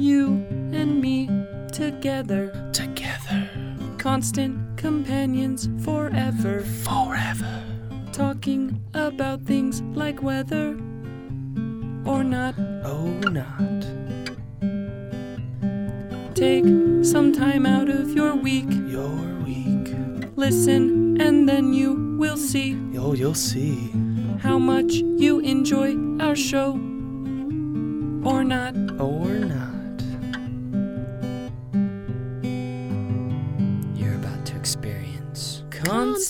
you and me together. Together. Constant companions forever. Forever. Talking about things like weather or not. Oh, not. Take some time out of your week. Your week. Listen, and then you will see Oh, you'll see. how much you enjoy our show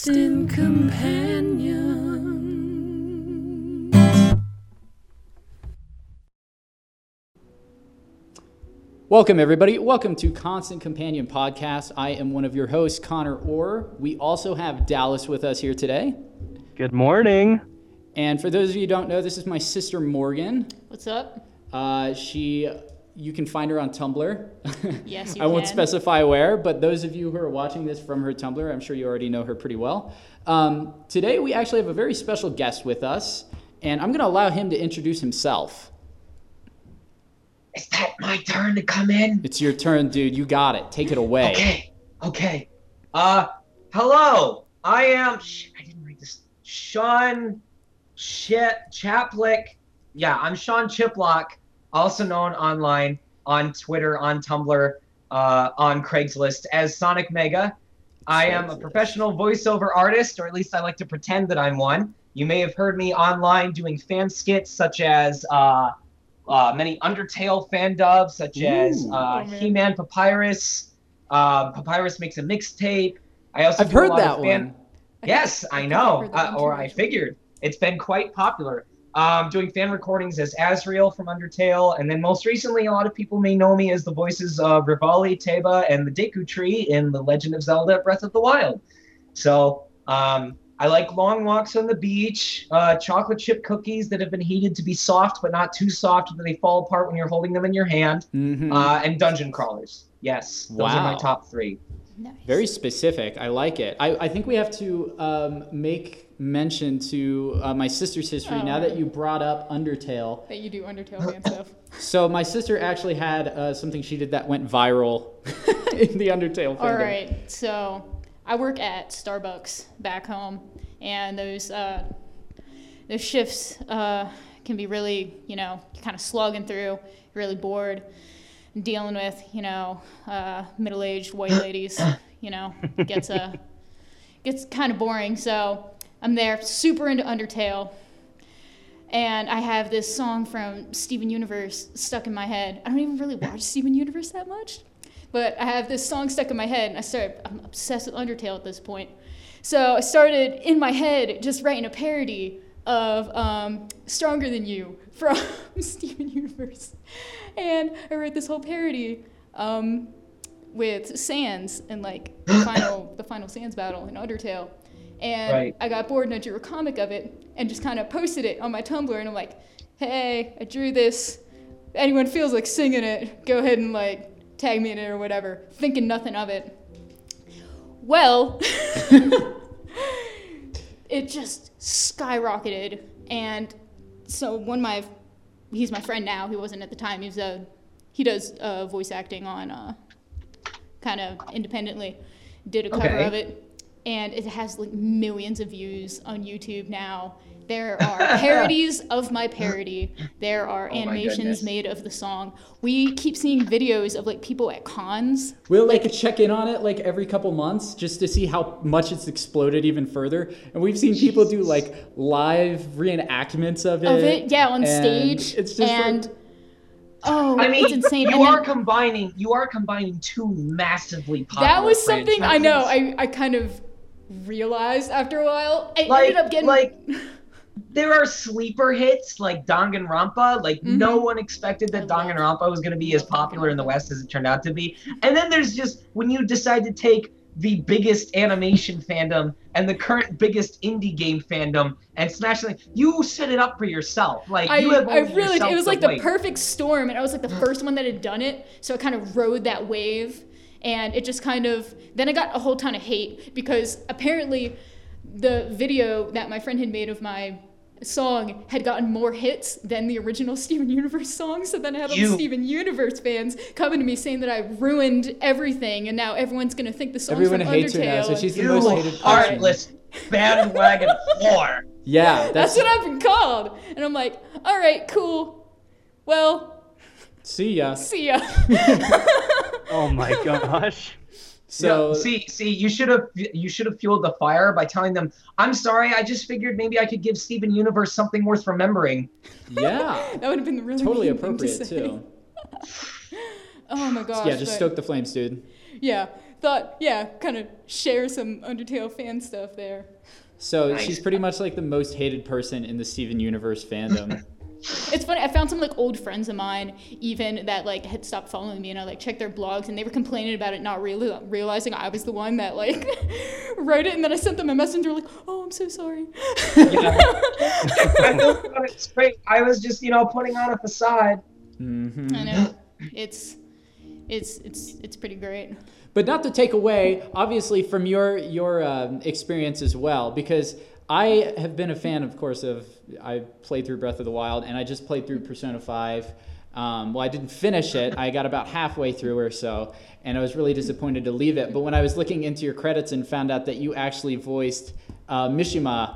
Constant companion. Welcome, everybody. Welcome to Constant Companion Podcast. I am one of your hosts, Connor Orr. We also have Dallas with us here today. Good morning. And for those of you who don't know, this is my sister Morgan. What's up? Uh, she, you can find her on Tumblr. Yes, you I won't can. specify where, but those of you who are watching this from her Tumblr, I'm sure you already know her pretty well. Um, today, we actually have a very special guest with us, and I'm going to allow him to introduce himself. Is that my turn to come in? It's your turn, dude. You got it. Take it away. Okay. Okay. Uh, hello. I am. Sh- I didn't write this. Sean Ch- Chaplick. Yeah, I'm Sean Chiplock, also known online on Twitter, on Tumblr, uh, on Craigslist as Sonic Mega. I am a professional voiceover artist, or at least I like to pretend that I'm one. You may have heard me online doing fan skits such as uh, uh, many Undertale fan dubs, such as Ooh. uh, Oh. He-Man Papyrus. Uh, Papyrus makes a mixtape. I also I've heard that fan- one. Yes, I think know, I've heard that uh, or I figured. It's been quite popular. Um, doing fan recordings as Asriel from Undertale, and then most recently, a lot of people may know me as the voices of Revali, Teba, and the Deku Tree in The Legend of Zelda: Breath of the Wild. So um, I like long walks on the beach, uh, chocolate chip cookies that have been heated to be soft but not too soft that they fall apart when you're holding them in your hand, Mhm. uh, and dungeon crawlers. Yes, those are my top three. Nice. Very specific. I like it. I, I think we have to um, make mention to uh, my sister's history Oh. now that you brought up Undertale. that you do Undertale fan stuff. So my sister actually had uh, something she did that went viral in the Undertale fandom. All right, so I work at Starbucks back home, and those uh, those shifts uh, can be really, you know, kind of slugging through, really bored, dealing with, you know, uh, middle-aged white ladies. You know, gets uh, gets kind of boring. So I'm there, super into Undertale. And I have this song from Steven Universe stuck in my head. I don't even really watch Steven Universe that much, but I have this song stuck in my head, and I started. I'm obsessed with Undertale at this point. So I started in my head just writing a parody of um, "Stronger Than You" from Steven Universe, and I wrote this whole parody um, with Sans and like the final the final Sans battle in Undertale. And Right. I got bored and I drew a comic of it and just kind of posted it on my Tumblr and I'm like, hey, I drew this. Anyone feels like singing it, go ahead and like tag me in it or whatever, thinking nothing of it. Well, it just skyrocketed. And so one of my, he's my friend now, he wasn't at the time, he's a, he does uh, voice acting on uh, kind of independently, did a cover Okay. of it. And it has like millions of views on YouTube now. There are parodies of my parody. There are Oh animations made of the song. We keep seeing videos of like people at cons We'll like check in on it like every couple months just to see how much it's exploded even further. And we've seen people do like live reenactments of it. of it, yeah, on stage. It's just and like, oh, I mean, it's insane. You And then- are combining. You are combining two massively popular. that was something I know. I, I kind of realized after a while. I like, ended up getting like there are sleeper hits like Danganronpa. Like no one expected that Mm-hmm. Danganronpa was going to be as popular in the West as it turned out to be. And then there's just when you decide to take the biggest animation fandom and the current biggest indie game fandom and smash them. You set it up for yourself. Like I, you have I really it was like the blame. perfect storm and I was like the first one that had done it so I kind of rode that wave and it just kind of then I got a whole ton of hate because apparently the video that my friend had made of my song had gotten more hits than the original Steven Universe song. So then I had all the Steven Universe fans coming to me saying that I ruined everything, and now everyone's gonna think the song's Everyone from hates Undertale. her now, so she's the You most hated person. heartless bandwagon whore. Yeah, That's that's, what I've been called, and I'm like, all right, cool. Well, see ya. see ya. Oh my gosh. So No, see, see, you should have you should have fueled the fire by telling them, "I'm sorry, I just figured maybe I could give Steven Universe something worth remembering." yeah, that would have been the really totally mean thing to appropriate say. too. Oh my gosh. Yeah, just but- stoke the flames, dude. Yeah, thought yeah, kind of share some Undertale fan stuff there. So Nice. she's pretty much like the most hated person in the Steven Universe fandom. It's funny. I found some like old friends of mine, even that like had stopped following me, and I like checked their blogs, and they were complaining about it, not really realizing I was the one that like wrote it, and then I sent them a messenger like, "Oh, I'm so sorry." I know, it's great. I was just, you know, putting on a facade. hmm I know. It's it's it's it's pretty great. But not to take away, obviously, from your your um, experience as well, because I have been a fan, of course, of I played through Breath of the Wild, and I just played through Persona Five. Um, well, I didn't finish it. I got about halfway through or so, and I was really disappointed to leave it. But when I was looking into your credits and found out that you actually voiced uh, Mishima,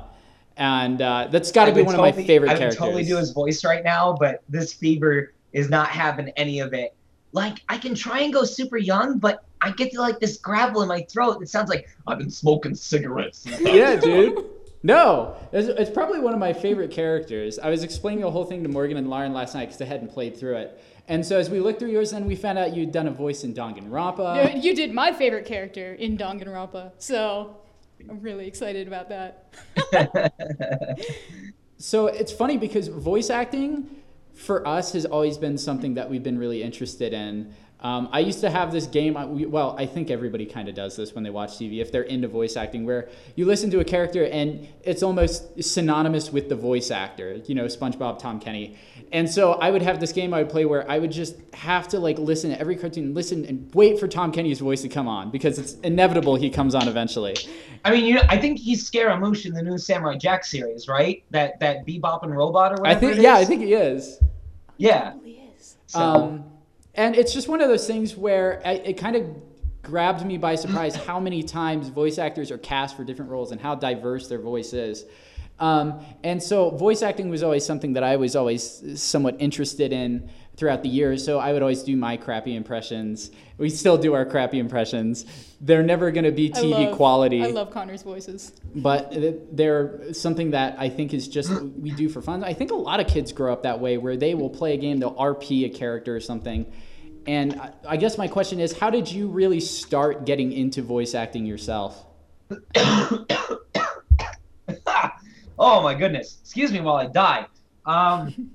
and uh, that's got to be would one of my totally- favorite I would characters. totally do his voice right now, but this fever is not having any of it. Like I can try and go super young, but I get to like this gravel in my throat. It sounds like I've been smoking cigarettes. yeah, dude. No, it's, it's probably one of my favorite characters. I was explaining the whole thing to Morgan and Lauren last night because they hadn't played through it. And so as we looked through yours, then we found out you'd done a voice in Danganronpa. You- you did my favorite character in Danganronpa, so I'm really excited about that. So it's funny because voice acting for us has always been something that we've been really interested in. Um, I used to have this game. Well, I think everybody kind of does this when they watch TV if they're into voice acting, where you listen to a character and it's almost synonymous with the voice actor. You know, SpongeBob, Tom Kenny. And so I would have this game I would play where I would just have to like listen to every cartoon, listen and wait for Tom Kenny's voice to come on because it's inevitable he comes on eventually. I mean, you know, I think he's Scaramouche in the new Samurai Jack series, right? That that Bebop and Robot or whatever. I think, it yeah, I think he is. yeah. Really is. So, Um, and it's just one of those things where I, it kind of grabbed me by surprise how many times voice actors are cast for different roles and how diverse their voice is. Um, and so voice acting was always something that I was always somewhat interested in throughout the years. So I would always do my crappy impressions. We still do our crappy impressions. They're never going to be I TV love- quality I love Connor's voices. but they're something that I think is just we do for fun. I think a lot of kids grow up that way, where they will play a game, they'll RP a character or something. And I- I guess my question is, how did you really start getting into voice acting yourself? oh my goodness. Excuse me while I die. Um,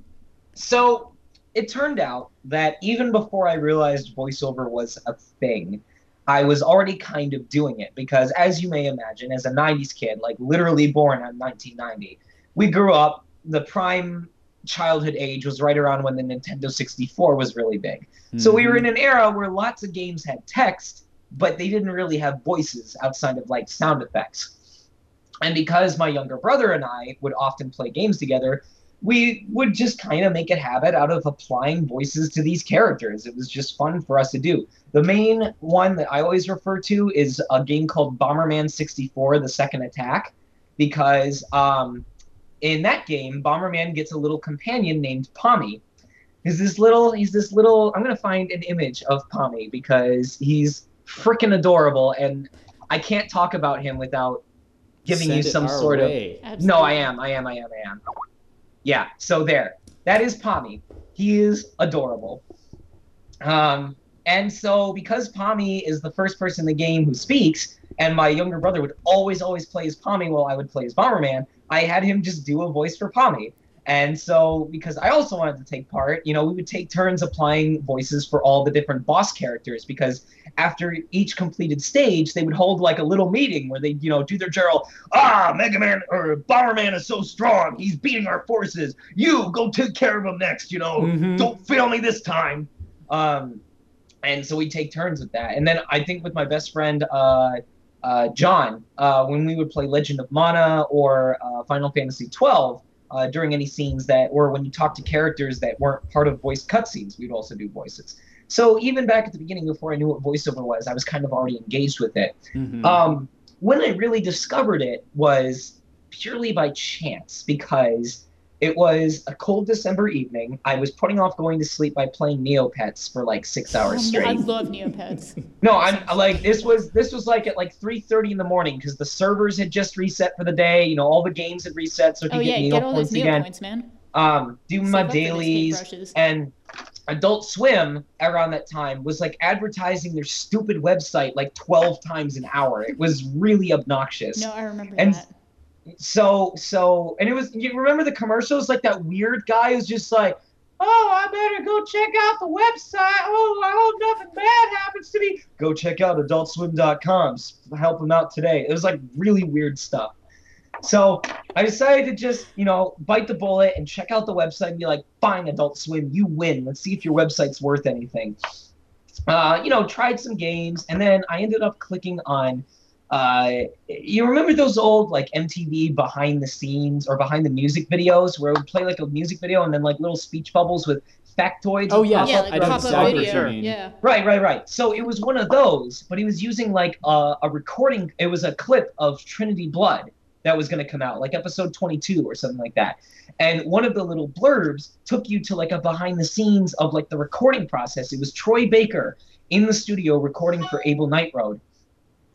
so it turned out that even before I realized voiceover was a thing, I was already kind of doing it because, as you may imagine, as a 90s kid, like literally born in 1990, we grew up, the prime childhood age was right around when the Nintendo 64 was really big. So we were hmm. in an era where lots of games had text, but they didn't really have voices outside of like sound effects. And because my younger brother and I would often play games together, we would just kind of make a habit out of applying voices to these characters. It was just fun for us to do. The main one that I always refer to is a game called Bomberman 64 The Second Attack, because um, in that game, Bomberman gets a little companion named Pommy. He's this little, he's this little, I'm going to find an image of Pommy because he's freaking adorable and I can't talk about him without giving Send you some our sort of way. no, I am. I am. I am. I am. Yeah. So there. That is Pommy. He is adorable. Um, and so because Pommy is the first person in the game who speaks, and my younger brother would always, always play as Pommy while I would play as Bomberman, I had him just do a voice for Pommy. And so, because I also wanted to take part, you know, we would take turns applying voices for all the different boss characters. Because after each completed stage, they would hold like a little meeting where they, you know, do their general, ah, Mega Man or Bomberman is so strong, he's beating our forces. You go take care of him next, you know, Mhm. don't fail me this time. Um, and so we take turns with that. And then I think with my best friend, uh, uh, John, uh, when we would play Legend of Mana or uh, Final Fantasy 12, uh, during any scenes that, or when you talk to characters that weren't part of voiced cutscenes, we'd also do voices. So even back at the beginning, before I knew what voiceover was, I was kind of already engaged with it. Mhm. Um, when I really discovered it was purely by chance because it was a cold December evening. I was putting off going to sleep by playing Neopets for like six hours I straight. I love Neopets. No, I'm like this was this was like at like 3:30 in the morning because the servers had just reset for the day. You know, all the games had reset, so I oh could yeah, get Neo get all those points Neo again. points, man. Um, do my dailies and Adult Swim around that time was like advertising their stupid website like 12 times an hour. It was really obnoxious. No, I remember And- that. So so and it was you remember the commercials like that weird guy who's just like, "Oh, I better go check out the website. Oh, I hope nothing bad happens to me. Go check out adultswim.com. Help them out today." It was like really weird stuff. So I decided to just, you know, bite the bullet and check out the website and be like, fine, Adult Swim, you win. Let's see if your website's worth anything. Uh, you know, tried some games, and then I ended up clicking on. Uh, you remember those old like MTV behind the scenes or behind the music videos where it would play like a music video and then like little speech bubbles with factoids? Oh, yeah. Yeah, like I know throughout pop the up exactly song? what video. you. Yeah. Right, right, right. So it was one of those, but he was using like a, a recording. It was a clip of Trinity Blood that was going to come out, like episode 22 or something like that. And one of the little blurbs took you to like a behind the scenes of like the recording process. It was Troy Baker in the studio recording for Abel Nightroad.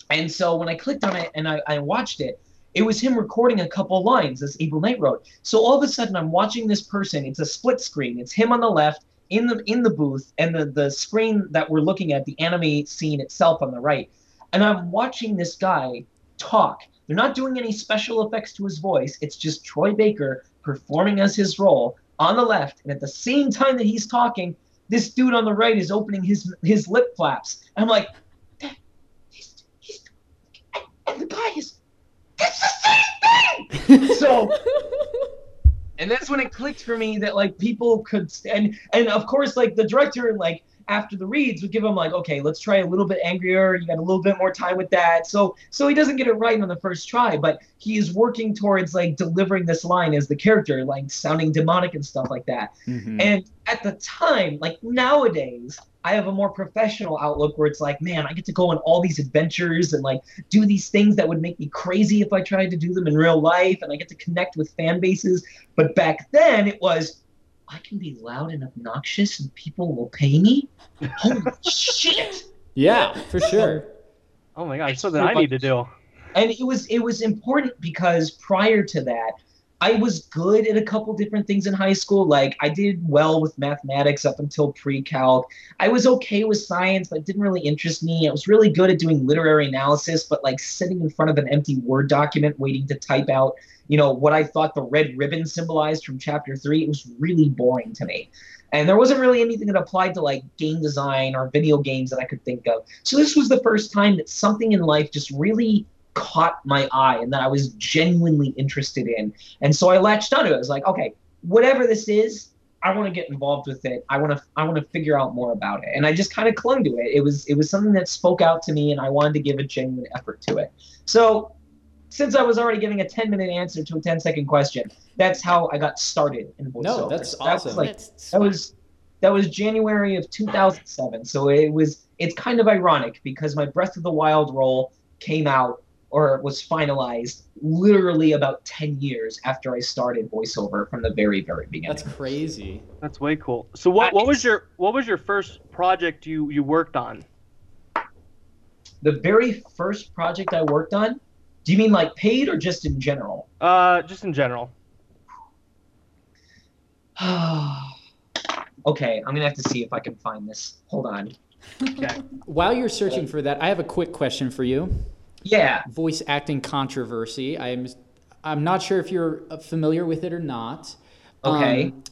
And so when I clicked on it and I, I watched it, it was him recording a couple lines as Abel Nightroad. So all of a sudden I'm watching this person. It's a split screen. It's him on the left in the in the booth and the the screen that we're looking at, the anime scene itself on the right. And I'm watching this guy talk. They're not doing any special effects to his voice. It's just Troy Baker performing as his role on the left. And at the same time that he's talking, this dude on the right is opening his his lip flaps. I'm like, "That- he's, he's, and the guy is, that's the same thing. so, and that's when it clicked for me that like people could, and and of course like the director like after the reads would give him like, okay, let's try a little bit angrier. You got a little bit more time with that. So so he doesn't get it right on the first try, but he is working towards like delivering this line as the character, like sounding demonic and stuff like that. Mhm. And at the time, like nowadays, I have a more professional outlook where it's like, man, I get to go on all these adventures and like do these things that would make me crazy if I tried to do them in real life, and I get to connect with fan bases. But back then, it was, I can be loud and obnoxious, and people will pay me. Holy shit! yeah, for sure. Oh my god, that's something I need to do. and it was it was important because prior to that i was good at a couple different things in high school. Like i did well with mathematics up until pre-calc. I was okay with science but it didn't really interest me. I was really good at doing literary analysis but like sitting in front of an empty word document waiting to type out you know what i thought the red ribbon symbolized from chapter three it was really boring to me. And there wasn't really anything that applied to like game design or video games that i could think of. So this was the first time that something in life just really caught my eye and that I was genuinely interested in. And so I latched onto it. I was like, okay, whatever this is, I want to get involved with it. I want to I want to figure out more about it. And I just kind of clung to it. It was it was something that spoke out to me and I wanted to give a genuine effort to it. So since I was already giving a 10 minute answer to a 10 second question, that's how I got started in voiceover. No, that's So that was awesome. like That's that was that was January of 2007. So it was it's kind of ironic because my Breath of the Wild role came out or was finalized literally about 10 years after I started voiceover from the very very beginning. That's crazy. That's way cool. So what what was your what was your first project you you worked on? the very first project I worked on. Do you mean like paid or just in general? Uh, just in general. okay, I'm gonna have to see if I can find this. Hold on. Okay. While you're searching for that, I have a quick question for you. Yeah. Voice acting controversy. I'm I'm not sure if you're familiar with it or not. Okay. Um,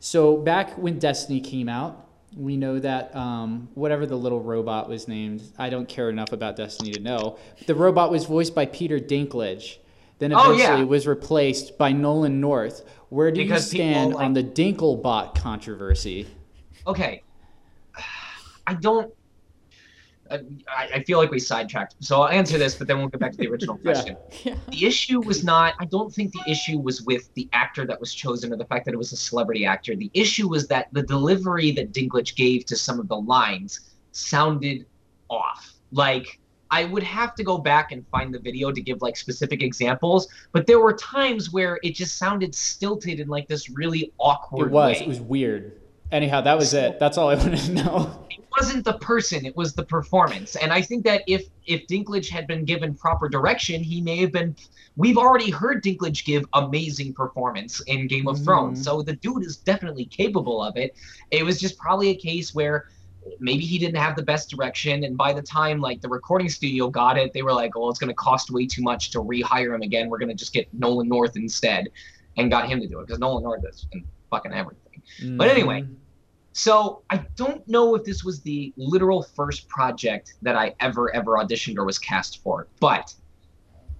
so back when Destiny came out, we know that um, whatever the little robot was named, I don't care enough about Destiny to know. The robot was voiced by Peter Dinklage. Then Oh, eventually yeah. was replaced by Nolan North. Where do Because you stand like- on the Dinklebot controversy? Okay. I don't. I, I feel like we sidetracked. So I'll answer this, but then we'll get back to the original Yeah. question. Yeah. The issue was not, I don't think the issue was with the actor that was chosen or the fact that it was a celebrity actor. The issue was that the delivery that Dinklage gave to some of the lines sounded off. Like, I would have to go back and find the video to give like specific examples, but there were times where it just sounded stilted in like this really awkward It was. way. It was weird. Anyhow, that was it. That's all I wanted to know. it wasn't the person it was the performance and i think that if if dinklage had been given proper direction he may have been we've already heard dinklage give amazing performance in game of thrones Mhm. so the dude is definitely capable of it it was just probably a case where maybe he didn't have the best direction and by the time like the recording studio got it they were like oh it's going to cost way too much to rehire him again we're going to just get nolan north instead and got him to do it because nolan north is in fucking everything But anyway, Mhm. So I don't know if this was the literal first project that I ever ever auditioned or was cast for, but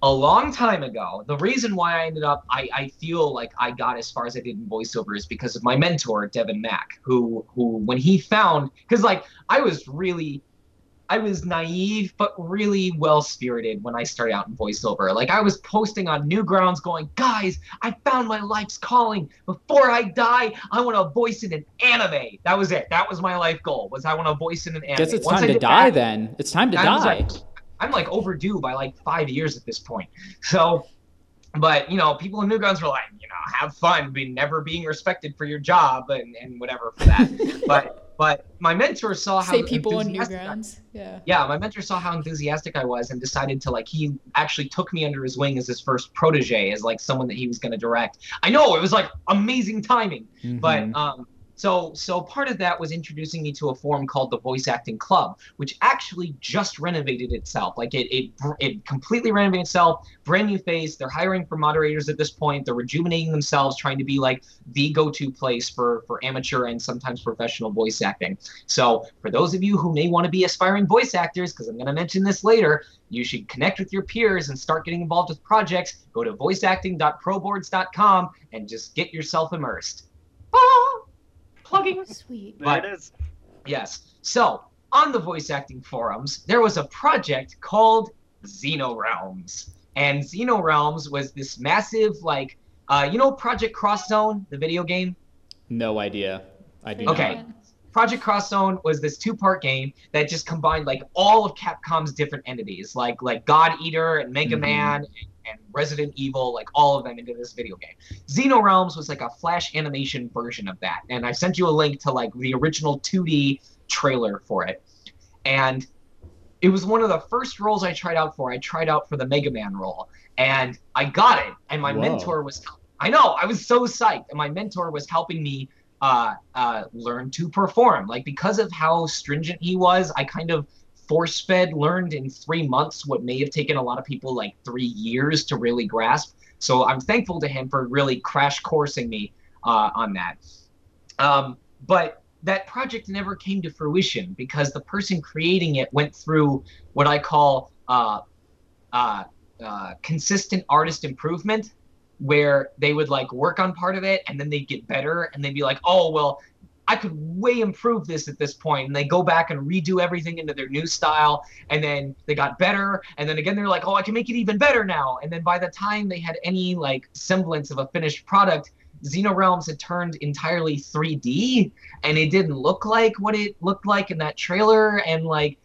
a long time ago, the reason why I ended up I, I feel like I got as far as I did in voiceover is because of my mentor, Devin Mack, who who when he found because like I was really I was naive but really well spirited when I started out in voiceover. Like I was posting on Newgrounds going, guys, I found my life's calling. Before I die, I want to voice in an anime. That was it. That was my life goal. Was I want to voice in an anime. Guess it's Once I time to die that, then. It's time to I die. like, I'm like overdue by like five years at this point. So, but you know, people in Newgrounds were like, you know, have fun, be never being respected for your job and, and whatever for that. but but my mentor saw how Say people on enthusiastic I- Newgrounds. Yeah. yeah, my mentor saw how enthusiastic I was and decided to like he actually took me under his wing as his first protege, as like someone that he was going to direct. I know it was like amazing timing, but Mhm. um, so so part of that was introducing me to a forum called the Voice Acting Club, which actually just renovated itself. Like it it it completely renovated itself, brand new face. They're hiring for moderators at this point. They're rejuvenating themselves, trying to be like the go-to place for for amateur and sometimes professional voice acting. So for those of you who may want to be aspiring voice actors, because I'm going to mention this later, you should connect with your peers and start getting involved with projects. Go to voiceacting.proboards.com and just get yourself immersed. Ah, plugging. Sweet. There it is. Yes. So on the voice acting forums, there was a project called Xenorealms. And Xenorealms was this massive, like, uh, you know, Project Cross Zone, the video game? no idea. I do Okay. not. Project Cross Zone was this two-part game that just combined like all of Capcom's different entities, like like God Eater and Mega Mhm. Man and, Resident Evil, like all of them into this video game. Xenorealms was like a flash animation version of that, and I sent you a link to like the original 2D trailer for it, and it was one of the first roles I tried out for. I tried out for the Mega Man role, and I got it. And my Whoa. mentor was, I know, I was so psyched, and my mentor was helping me uh, uh, learn to perform. Like because of how stringent he was, I kind of force fed learned in three months what may have taken a lot of people like three years to really grasp. So I'm thankful to him for really crash coursing me uh, on that. Um, but that project never came to fruition because the person creating it went through what I call uh, uh, uh, consistent artist improvement, where they would like work on part of it and then they'd get better and they'd be like, oh, well, I could way improve this at this point. And they go back and redo everything into their new style. And then they got better. And then again, they're like, oh, I can make it even better now. And then by the time they had any like semblance of a finished product, Xenorealms had turned entirely 3D and it didn't look like what it looked like in that trailer. And like,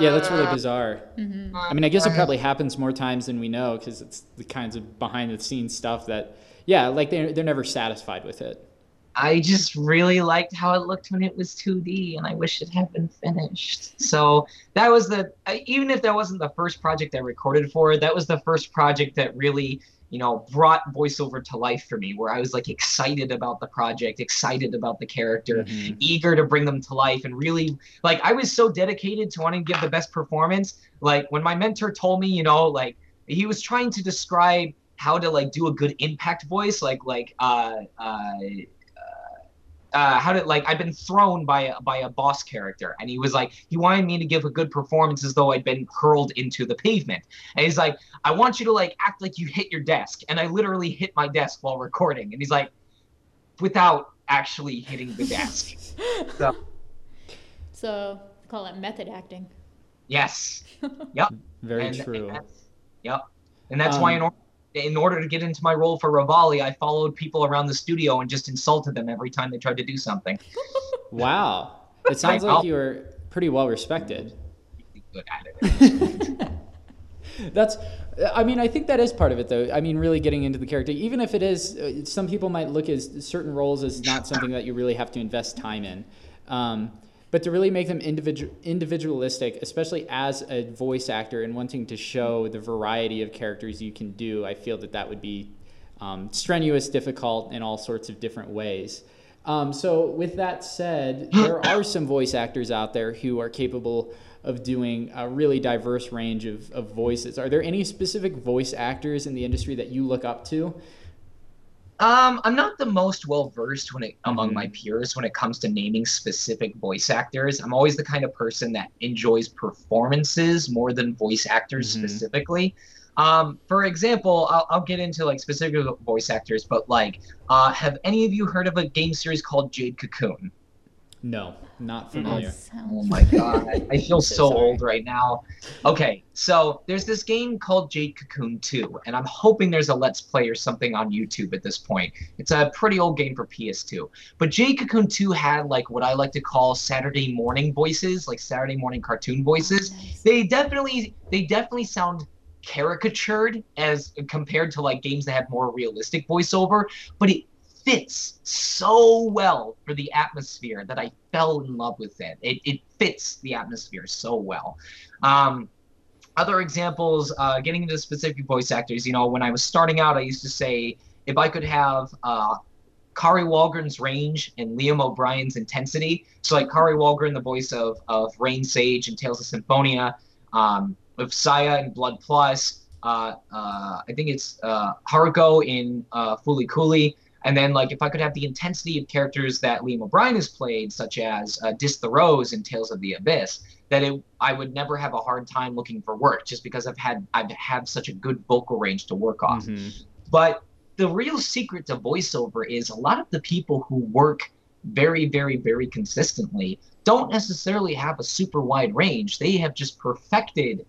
Yeah, that's really uh, bizarre. hmm I mean, I guess it probably happens more times than we know because it's the kinds of behind the scenes stuff that, yeah, like they're, they're never satisfied with it. I just really liked how it looked when it was 2D, and I wish it had been finished. So that was the even if that wasn't the first project I recorded for, that was the first project that really you know brought voiceover to life for me, where I was like excited about the project, excited about the character, Mhm. eager to bring them to life, and really like I was so dedicated to wanting to give the best performance. Like when my mentor told me, you know, like he was trying to describe how to like do a good impact voice, like like uh uh uh, how did like I've been thrown by a by a boss character, and he was like he wanted me to give a good performance as though I'd been hurled into the pavement, and he's like I want you to like act like you hit your desk, and I literally hit my desk while recording, and he's like without actually hitting the desk. So, so call it method acting. Yes. Yep. Very and, true. And yep. And that's why Um, in order in order to get into my role for Revali, I followed people around the studio and just insulted them every time they tried to do something. Wow. It sounds like you were pretty well respected. Good at it. That's, I mean, I think that is part of it, though. I mean, really getting into the character, even if it is, uh, some people might look at certain roles as not something that you really have to invest time in. Um, but to really make them individual, individualistic, especially as a voice actor and wanting to show the variety of characters you can do, I feel that that would be um, strenuous, difficult in all sorts of different ways. Um, so, with that said, there are some voice actors out there who are capable of doing a really diverse range of, of voices. Are there any specific voice actors in the industry that you look up to? Um, I'm not the most well versed when it among Mhm. my peers when it comes to naming specific voice actors. I'm always the kind of person that enjoys performances more than voice actors Mhm. specifically. Um, for example, I'll, I'll get into like specific voice actors, but like, uh, have any of you heard of a game series called Jade Cocoon? No, not familiar. Oh my god, I feel So so sorry. old right now. Okay, so there's this game called Jade Cocoon 2, and I'm hoping there's a Let's Play or something on YouTube at this point. It's a pretty old game for PS2. But Jade Cocoon 2 had like what I like to call Saturday morning voices, like Saturday morning cartoon voices. Nice. They definitely they definitely sound caricatured as compared to like games that have more realistic voiceover, but it fits so well for the atmosphere that I fell in love with it. It, it fits the atmosphere so well. Um, other examples, uh, getting into specific voice actors, you know, when I was starting out, I used to say if I could have uh, Kari Wahlgren's range and Liam O'Brien's intensity. So, like Kari Walgren, the voice of, of Raine Sage and Tales of Symphonia, um, of Saya in Blood Plus. Uh, uh, I think it's uh, Haruko in uh, Fooly Cooley. And then, like, if I could have the intensity of characters that Liam O'Brien has played, such as uh, Dist the Rose in Tales of the Abyss, that it, I would never have a hard time looking for work just because I've had I've had such a good vocal range to work off. Mhm. But the real secret to voiceover is a lot of the people who work very, very, very consistently don't necessarily have a super wide range. They have just perfected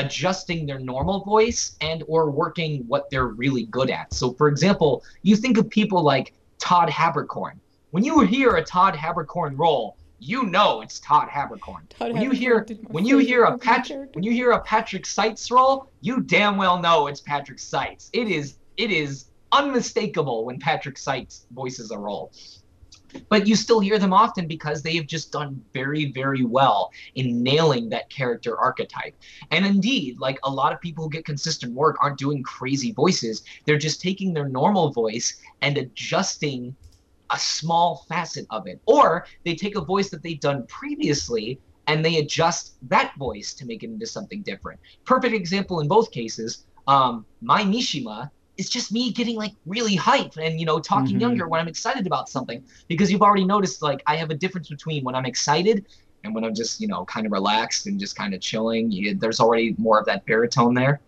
adjusting their normal voice and or working what they're really good at. So for example, you think of people like Todd Haberkorn. When you hear a Todd Haberkorn role, you know it's Todd Haberkorn. Todd when you Habercorn hear when you hear a Patrick when you hear a Patrick Seitz role, you damn well know it's Patrick Seitz. It is it is unmistakable when Patrick Seitz voices a role. But you still hear them often because they have just done very, very well in nailing that character archetype. And indeed, like a lot of people who get consistent work aren't doing crazy voices. They're just taking their normal voice and adjusting a small facet of it. Or they take a voice that they've done previously and they adjust that voice to make it into something different. Perfect example in both cases. Um, my Mishima is just me getting like really hyped and you know talking Mhm. younger when I'm excited about something because you've already noticed like I have a difference between when I'm excited and when I'm just you know kind of relaxed and just kind of chilling. You, there's already more of that baritone there.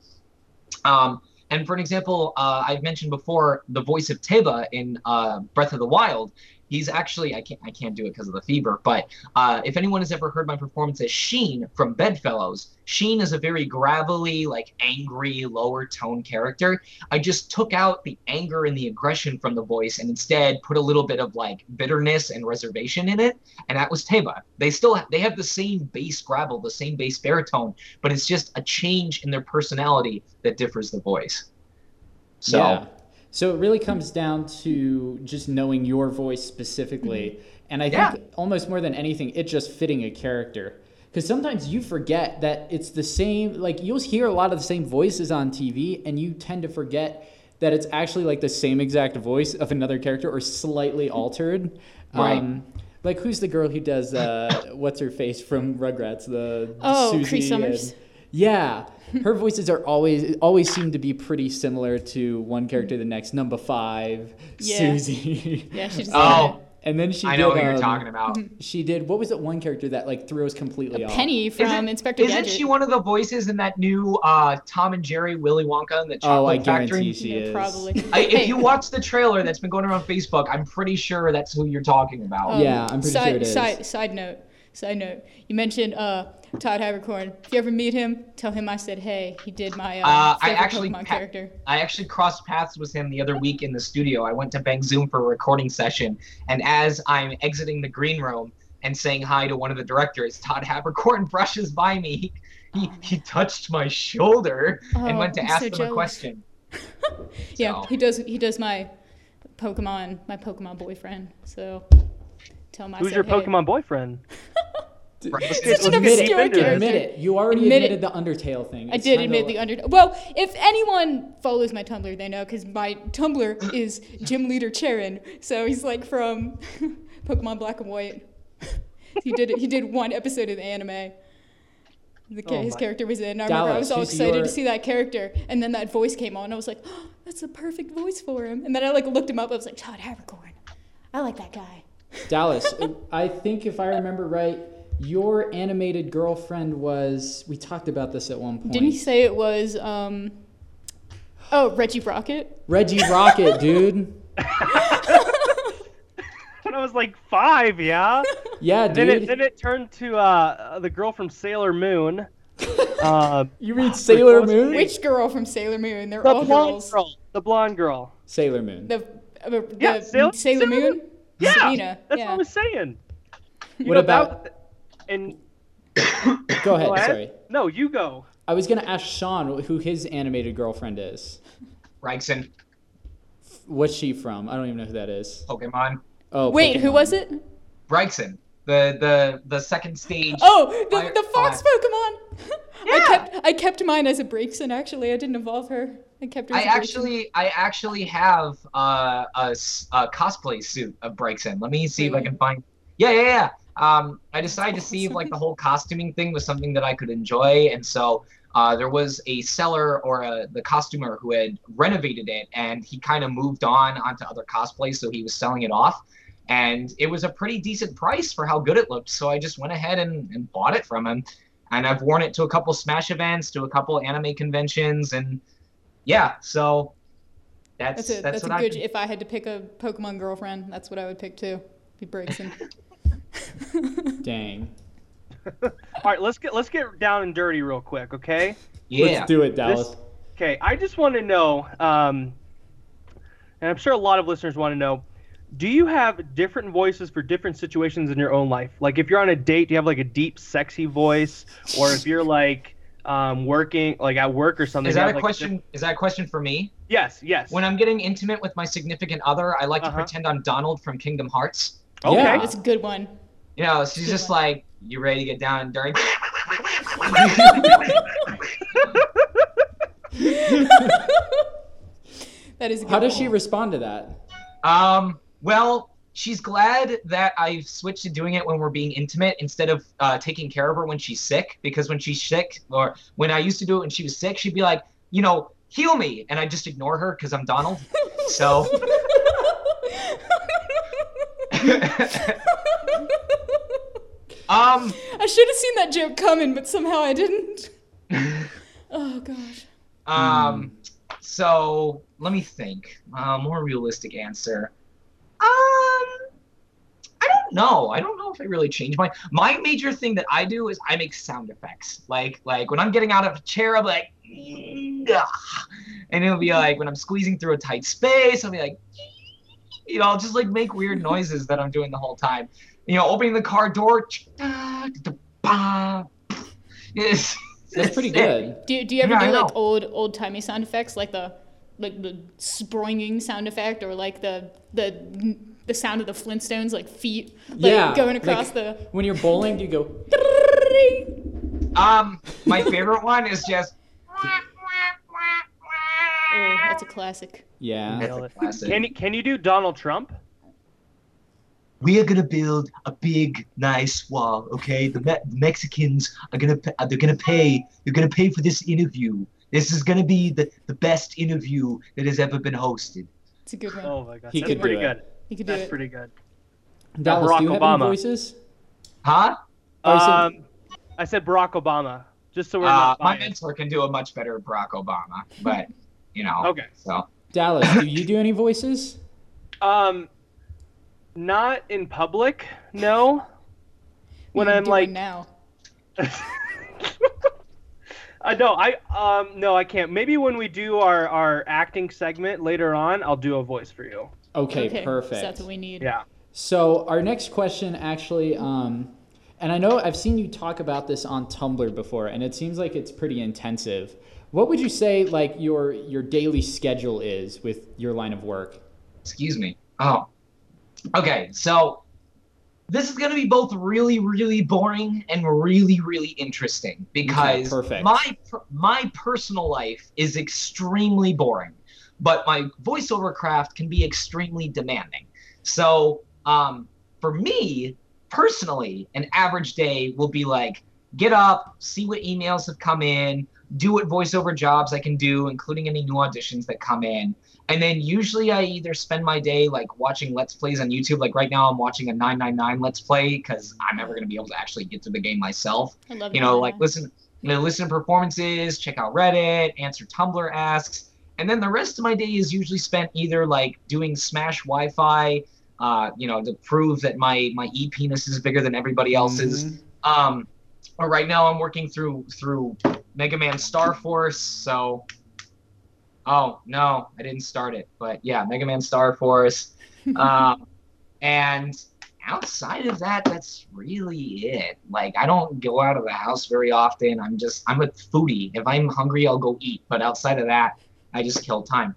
Um, and for an example, uh, I've mentioned before the voice of Teba in uh, Breath of the Wild. He's actually I can't I can't do it because of the fever. But uh, if anyone has ever heard my performance as Sheen from Bedfellows, Sheen is a very gravelly, like angry, lower tone character. I just took out the anger and the aggression from the voice and instead put a little bit of like bitterness and reservation in it, and that was Teba. They still they have the same bass gravel, the same bass baritone, but it's just a change in their personality that differs the voice. So Yeah. So it really comes down to just knowing your voice specifically. And I think almost more than anything, it just fitting a character. Because sometimes you forget that it's the same, like you'll hear a lot of the same voices on TV, and you tend to forget that it's actually like the same exact voice of another character or slightly altered. Right. Um, like who's the girl who does uh, what's her face from Rugrats? The Oh, Susie Cree Summers. and- yeah, her voices are always always seem to be pretty similar to one character to the next. Number five, Yeah. Susie. Yeah, she's Oh. and then she I did. know what you're um, talking about. She did. What was that one character that like threw us completely off? Penny from Isn't- Inspector Isn't Gadget. she one of the voices in that new uh, Tom and Jerry Willy Wonka and the Oh, I Chocolate guarantee Factory? she Yeah, is. probably. I, if you watch the trailer that's been going around Facebook, I'm pretty sure that's who you're talking about. um, Yeah, I'm pretty side, sure it is. Side, side note. Side note: You mentioned uh, Todd Havercorn. If you ever meet him, tell him I said hey. He did my uh, Uh, I actually Pokemon pa- character. I actually crossed paths with him the other week in the studio. I went to Bang Zoom for a recording session, and as I'm exiting the green room and saying hi to one of the directors, Todd Haberkorn brushes by me. He, he, he touched my shoulder and Oh, went to I'm ask so him a question. Yeah, So- he does. He does my Pokemon, my Pokemon boyfriend. So tell him I Who's said your hey. Pokemon boyfriend? Right. Such Let's an obscure character. Admit it. You already Admit admitted it. the Undertale thing. I did admit the Undertale. Well, if anyone follows my Tumblr, they know because my Tumblr is Gym Leader Charon. So he's like from Pokemon Black and White. he did it. He did one episode of the anime. The, ca- Oh his my- character was in. I remember I was all excited your- to see that character, and then that voice came on. I was like, oh, "That's the perfect voice for him." And then I like looked him up. I was like, "Todd Havercorn, I like that guy." Dallas, I think if I remember right, your animated girlfriend was. We talked about this at one point. Didn't he say it was? um Oh, Reggie Rocket. Reggie Rocket, dude. When I was like five, yeah. Yeah, then it dude. then it turned to uh, the girl from Sailor Moon. Uh, you read Sailor Moon? Which girl from Sailor Moon? They're the all blonde girls. girl. The blonde girl. Sailor Moon. The, uh, the Yeah, Sail- Sailor, Sailor Moon. Yeah, Selena. that's yeah. what I was saying. You What know, about- that- and Go ahead. Go ahead. Sorry. no, you go. I was gonna ask Sean who his animated girlfriend is. Braixen, What's she from? I don't even know who that is. Pokemon. Oh, Wait, who was it? Braixen, the the the second stage. Oh, the, I- the fox I- Pokemon. I kept I kept mine as a Braixen. Actually, I didn't evolve her. I kept. I As a Braixen. actually, I actually have uh, a, a cosplay suit of Braixen. Let me see if I can find. Yeah, yeah, yeah. Um, I decided to see if like the whole costuming thing was something that I could enjoy, and so uh, there was a seller or a, the costumer who had renovated it, and he kind of moved on onto other cosplays, so he was selling it off, and it was a pretty decent price for how good it looked. So I just went ahead and, and bought it from him, and I've worn it to a couple Smash events, to a couple anime conventions, and yeah, so that's That's a that's, that's, what a I good. If I had to pick a Pokemon girlfriend, that's what I would pick too. Be Braixen. Dang. All right, let's get let's get down and dirty real quick, okay? yeah. Let's do it, Dallas. Okay, I just want to know, um, and I'm sure a lot of listeners want to know, do you have different voices for different situations in your own life? Like if you're on a date, do you have like a deep, sexy voice, or if you're like um, working, like at work or something? Is that have, a like, question? Is that a question for me? Yes, yes. When I'm getting intimate with my significant other, I like to Uh-huh. pretend I'm Donald from Kingdom Hearts. okay. Yeah. That's a good one. You know, she's just one. like, "You ready to get down and dirty?" That is a good How does one. she respond to that? um. Well, she's glad that I've switched to doing it when we're being intimate instead of uh, taking care of her when she's sick. Because when she's sick, or when I used to do it when she was sick, she'd be like, "You know, heal me," and I just ignore her because I'm Donald. So. um. I should have seen that joke coming, but somehow I didn't. Oh gosh. Um, so let me think. Uh, more realistic answer. Um, I don't know. I don't know if I really changed my my major thing that I do is I make sound effects. Like like when I'm getting out of a chair, I'll be like, "Ugh." and it'll be like when I'm squeezing through a tight space, I'll be like, you know, I'll just like make weird noises that I'm doing the whole time. You know, opening the car door. It's, That's pretty good. Do you, do you ever Yeah, I do like know. old old timey sound effects like the like the springing sound effect or like the the the sound of the Flintstones like feet like yeah. going across like, the When you're bowling, do you go? Um, my favorite one is just. Oh, that's a classic. Yeah. That's a classic. Can you can you do Donald Trump? we are gonna build a big, nice wall. Okay, the, Me- the Mexicans are gonna pa- they're gonna pay. They're gonna pay for this interview. This is gonna be the, the best interview that has ever been hosted. It's a good one. Oh my god, He that's could pretty do it. good. He could do That's it. pretty good. Dallas, Barack do you have Obama. any voices? Huh? Oh, Um, I said Barack Obama, just so we're Uh, not my mentor can do a much better Barack Obama, but you know. Okay. So Dallas, do you do any voices? Um, not in public, no. when What are I'm like now. I know I um no I can't. Maybe when we do our our acting segment later on, I'll do a voice for you. Okay, Okay, perfect. So that's what we need. Yeah. So our next question actually, um, and I know I've seen you talk about this on Tumblr before, and it seems like it's pretty intensive. What would you say like your your daily schedule is with your line of work? Excuse me. Oh. Okay, so this is going to be both really, really boring and really, really interesting because perfect. my my personal life is extremely boring, but my voiceover craft can be extremely demanding. So, um, for me personally, an average day will be like get up, see what emails have come in, do what voiceover jobs I can do, including any new auditions that come in. And then usually I either spend my day like watching Let's Plays on YouTube. Like right now, I'm watching a 999 Let's Play because I'm never going to be able to actually get to the game myself. I love You know, like listen, you know, listen to performances, check out Reddit, answer Tumblr asks. And then the rest of my day is usually spent either like doing Smash Wi Fi, uh, you know, to prove that my, my e penis is bigger than everybody else's. Mhm. Um, or right now I'm working through through Mega Man Star Force. So, oh no, I didn't start it, but yeah, Mega Man Star Force. um, and outside of that, that's really it. Like I don't go out of the house very often. I'm just I'm a foodie. If I'm hungry, I'll go eat. But outside of that, I just kill time.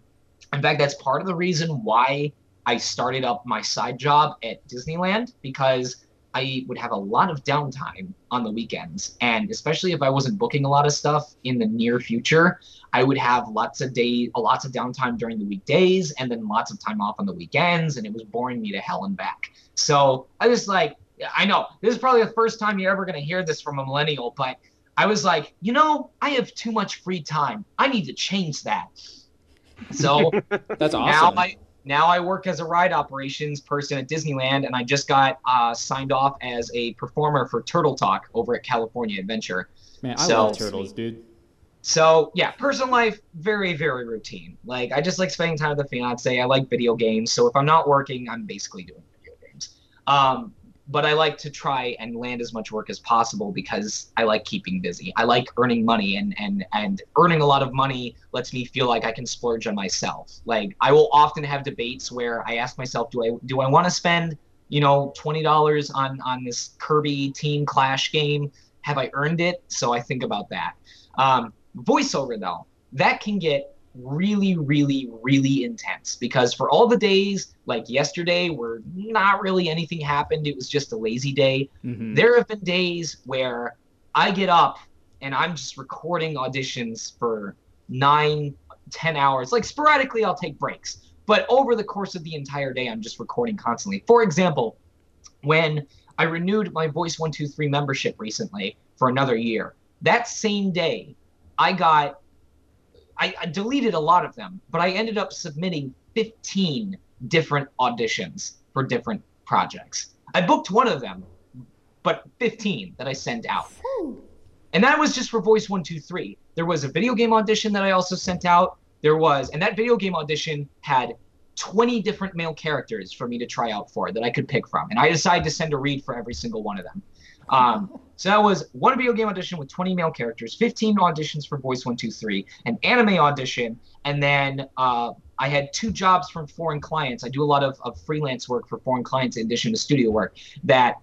In fact, that's part of the reason why I started up my side job at Disneyland because I would have a lot of downtime on the weekends. And especially if I wasn't booking a lot of stuff in the near future, I would have lots of day, lots of downtime during the weekdays and then lots of time off on the weekends. And it was boring me to hell and back. So I was like, I know this is probably the first time you're ever going to hear this from a millennial, but I was like, you know, I have too much free time. I need to change that. So That's now awesome. I now I work as a ride operations person at Disneyland, and I just got uh, signed off as a performer for Turtle Talk over at California Adventure. Man, I so- love turtles, dude. So yeah, personal life very very routine. Like I just like spending time with the fiance. I like video games. So if I'm not working, I'm basically doing video games. Um, but I like to try and land as much work as possible because I like keeping busy. I like earning money, and and and earning a lot of money lets me feel like I can splurge on myself. Like I will often have debates where I ask myself, do I do I want to spend you know twenty dollars on on this Kirby Team Clash game? Have I earned it? So I think about that. Um, voiceover though, that can get really, really, really intense because for all the days like yesterday where not really anything happened, it was just a lazy day. Mhm. There have been days where I get up and I'm just recording auditions for nine, ten hours. Like sporadically, I'll take breaks, but over the course of the entire day, I'm just recording constantly. For example, when I renewed my Voice 123 membership recently for another year, that same day, I got, I, I deleted a lot of them, but I ended up submitting 15 different auditions for different projects. I booked one of them, but 15 that I sent out. And that was just for Voice 123. There was a video game audition that I also sent out. There was, and that video game audition had 20 different male characters for me to try out for that I could pick from. And I decided to send a read for every single one of them. Um, so that was one video game audition with 20 male characters, 15 auditions for Voice 123, an anime audition, and then uh, I had two jobs from foreign clients. I do a lot of, of freelance work for foreign clients in addition to studio work that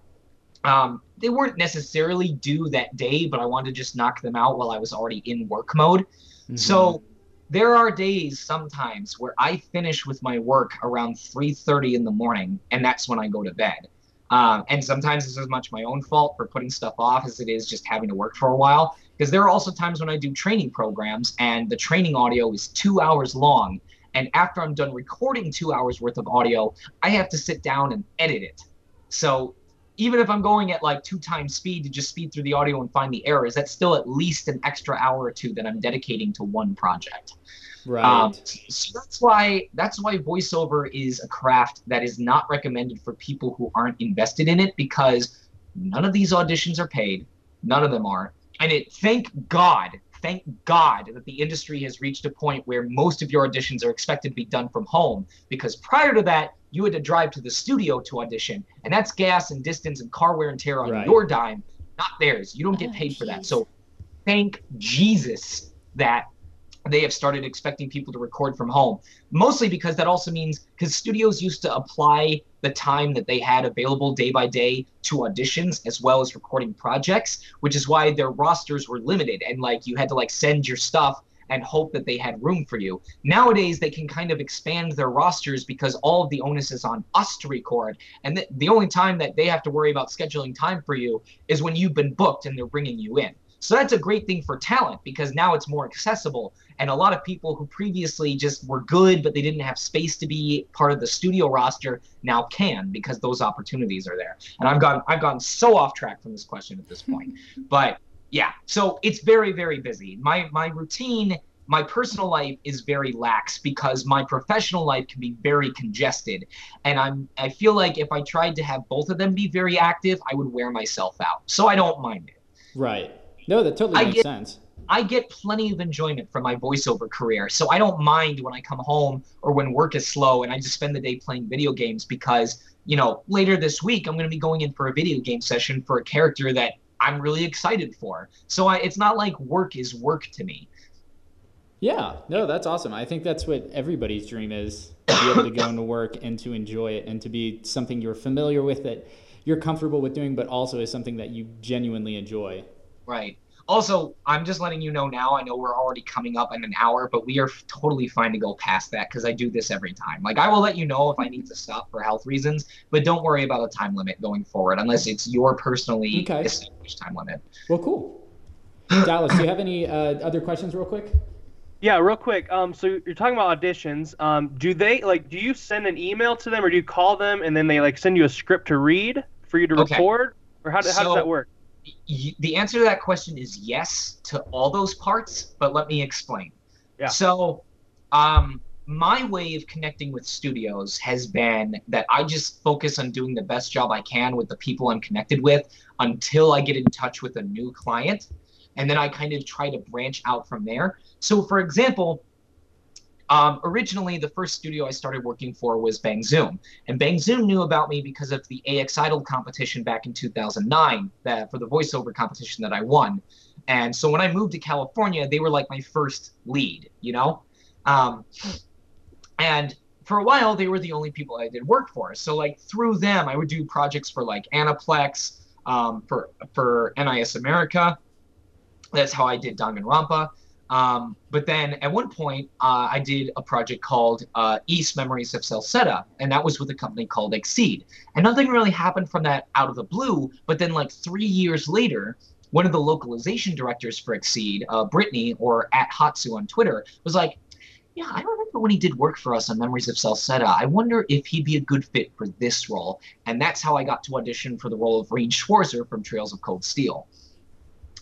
um, they weren't necessarily due that day, but I wanted to just knock them out while I was already in work mode. Mhm. So there are days sometimes where I finish with my work around 3:30 in the morning, and that's when I go to bed. Um, and sometimes it's as much my own fault for putting stuff off as it is just having to work for a while. Because there are also times when I do training programs, and the training audio is two hours long. And after I'm done recording two hours worth of audio, I have to sit down and edit it. So even if I'm going at like two times speed to just speed through the audio and find the errors, that's still at least an extra hour or two that I'm dedicating to one project. right. Um, so that's why that's why voiceover is a craft that is not recommended for people who aren't invested in it because none of these auditions are paid, none of them are, and it thank God, thank God that the industry has reached a point where most of your auditions are expected to be done from home. Because prior to that, you had to drive to the studio to audition, and that's gas and distance and car wear and tear on Right. your dime, not theirs. You don't get Oh, paid for that. So thank Jesus that they have started expecting people to record from home. Mostly because that also means because studios used to apply the time that they had available day by day to auditions as well as recording projects, which is why their rosters were limited and like you had to like send your stuff and hope that they had room for you. Nowadays they can kind of expand their rosters because all of the onus is on us to record and the, the only time that they have to worry about scheduling time for you is when you've been booked and they're bringing you in. So that's a great thing for talent because now it's more accessible. And a lot of people who previously just were good, but they didn't have space to be part of the studio roster now can because those opportunities are there. And I've gotten I've gotten so off track from this question at this point. but yeah, so it's very, very busy. My my routine, my personal life is very lax because my professional life can be very congested. And I'm I feel like if I tried to have both of them be very active, I would wear myself out. So I don't mind it. Right. No, that totally I makes get- sense. I get plenty of enjoyment from my voiceover career. So I don't mind when I come home or when work is slow and I just spend the day playing video games because, you know, later this week I'm going to be going in for a video game session for a character that I'm really excited for. So I, it's not like work is work to me. Yeah, no, that's awesome. I think that's what everybody's dream is to be able to go into work and to enjoy it and to be something you're familiar with that you're comfortable with doing, but also is something that you genuinely enjoy. Right. Also, I'm just letting you know now. I know we're already coming up in an hour, but we are f- totally fine to go past that because I do this every time. Like, I will let you know if I need to stop for health reasons, but don't worry about a time limit going forward unless it's your personally Okay. established time limit. Well, cool. Dallas, do you have any uh, other questions, real quick? Yeah, real quick. Um, so you're talking about auditions. Um, do they like? Do you send an email to them, or do you call them and then they like send you a script to read for you to Okay. record, or how, how So- does that work? Y- the answer to that question is yes to all those parts, but let me explain. Yeah. So, um, my way of connecting with studios has been that I just focus on doing the best job I can with the people I'm connected with until I get in touch with a new client. And then I kind of try to branch out from there. So, for example, um, originally the first studio I started working for was Bang Zoom. And Bang Zoom knew about me because of the AX Idol competition back in 2009 that for the voiceover competition that I won. And so when I moved to California, they were like my first lead, you know? Um, and for a while, they were the only people I did work for. So like through them, I would do projects for like Aniplex, um, for for NIS America. That's how I did Danganronpa. Um, but then at one point, uh, I did a project called uh, Ys Memories of Celceta, and that was with a company called XSEED. And nothing really happened from that out of the blue. But then, like three years later, one of the localization directors for XSEED, uh, Brittany, or at Hatsu on Twitter, was like, "Yeah, I remember when he did work for us on Memories of Celceta. I wonder if he'd be a good fit for this role." And that's how I got to audition for the role of Rean Schwarzer from Trails of Cold Steel.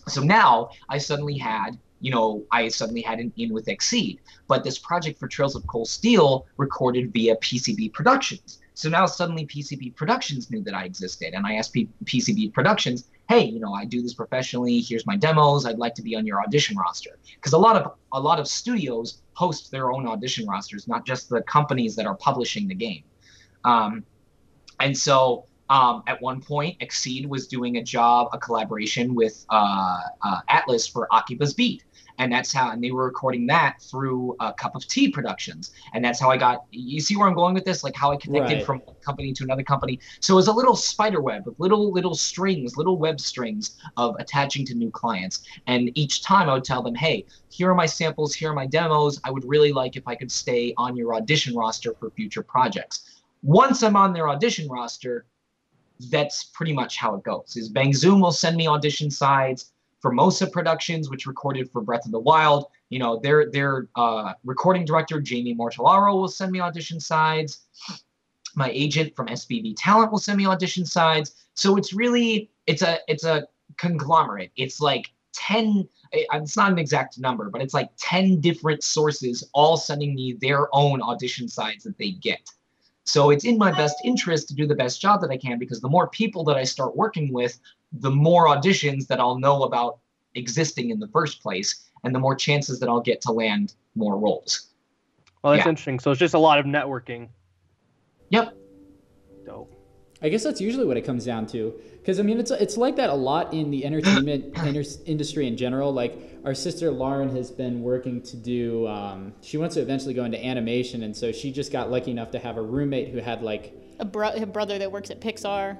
So now I suddenly had, you know, I suddenly had an in with XSEED. But this project for Trails of Cold Steel recorded via PCB Productions. So now suddenly PCB Productions knew that I existed, and I asked P- PCB Productions, "Hey, you know, I do this professionally. Here's my demos. I'd like to be on your audition roster." Because a lot of a lot of studios host their own audition rosters, not just the companies that are publishing the game. Um, and so um, at one point, XSEED was doing a job, a collaboration with uh, uh, Atlus for Akiba's Beat. And that's how, and they were recording that through uh, Cup of Tea Productions. And that's how I got, you see where I'm going with this? Like how I connected Right. from one company to another company. So it was a little spider web of little, little strings, little web strings of attaching to new clients. And each time I would tell them, hey, here are my samples, here are my demos. I would really like if I could stay on your audition roster for future projects. Once I'm on their audition roster, that's pretty much how it goes. Is Bang Zoom will send me audition sides for Mosa Productions, which recorded for Breath of the Wild. You know, their their uh, recording director Jamie Mortellaro will send me audition sides. My agent from SBV Talent will send me audition sides. So it's really it's a it's a conglomerate. It's like ten. It's not an exact number, but it's like ten different sources all sending me their own audition sides that they get. So it's in my best interest to do the best job that I can because the more people that I start working with, the more auditions that I'll know about existing in the first place. and the more chances that I'll get to land more roles. Well, that's Yeah. interesting. So it's just a lot of networking. Yep. Dope. I guess that's usually what it comes down to. Because I mean, it's it's like that a lot in the entertainment inter- industry in general. Like our sister Lauren has been working to do. Um, she wants to eventually go into animation, and so she just got lucky enough to have a roommate who had like a, bro- a brother that works at Pixar,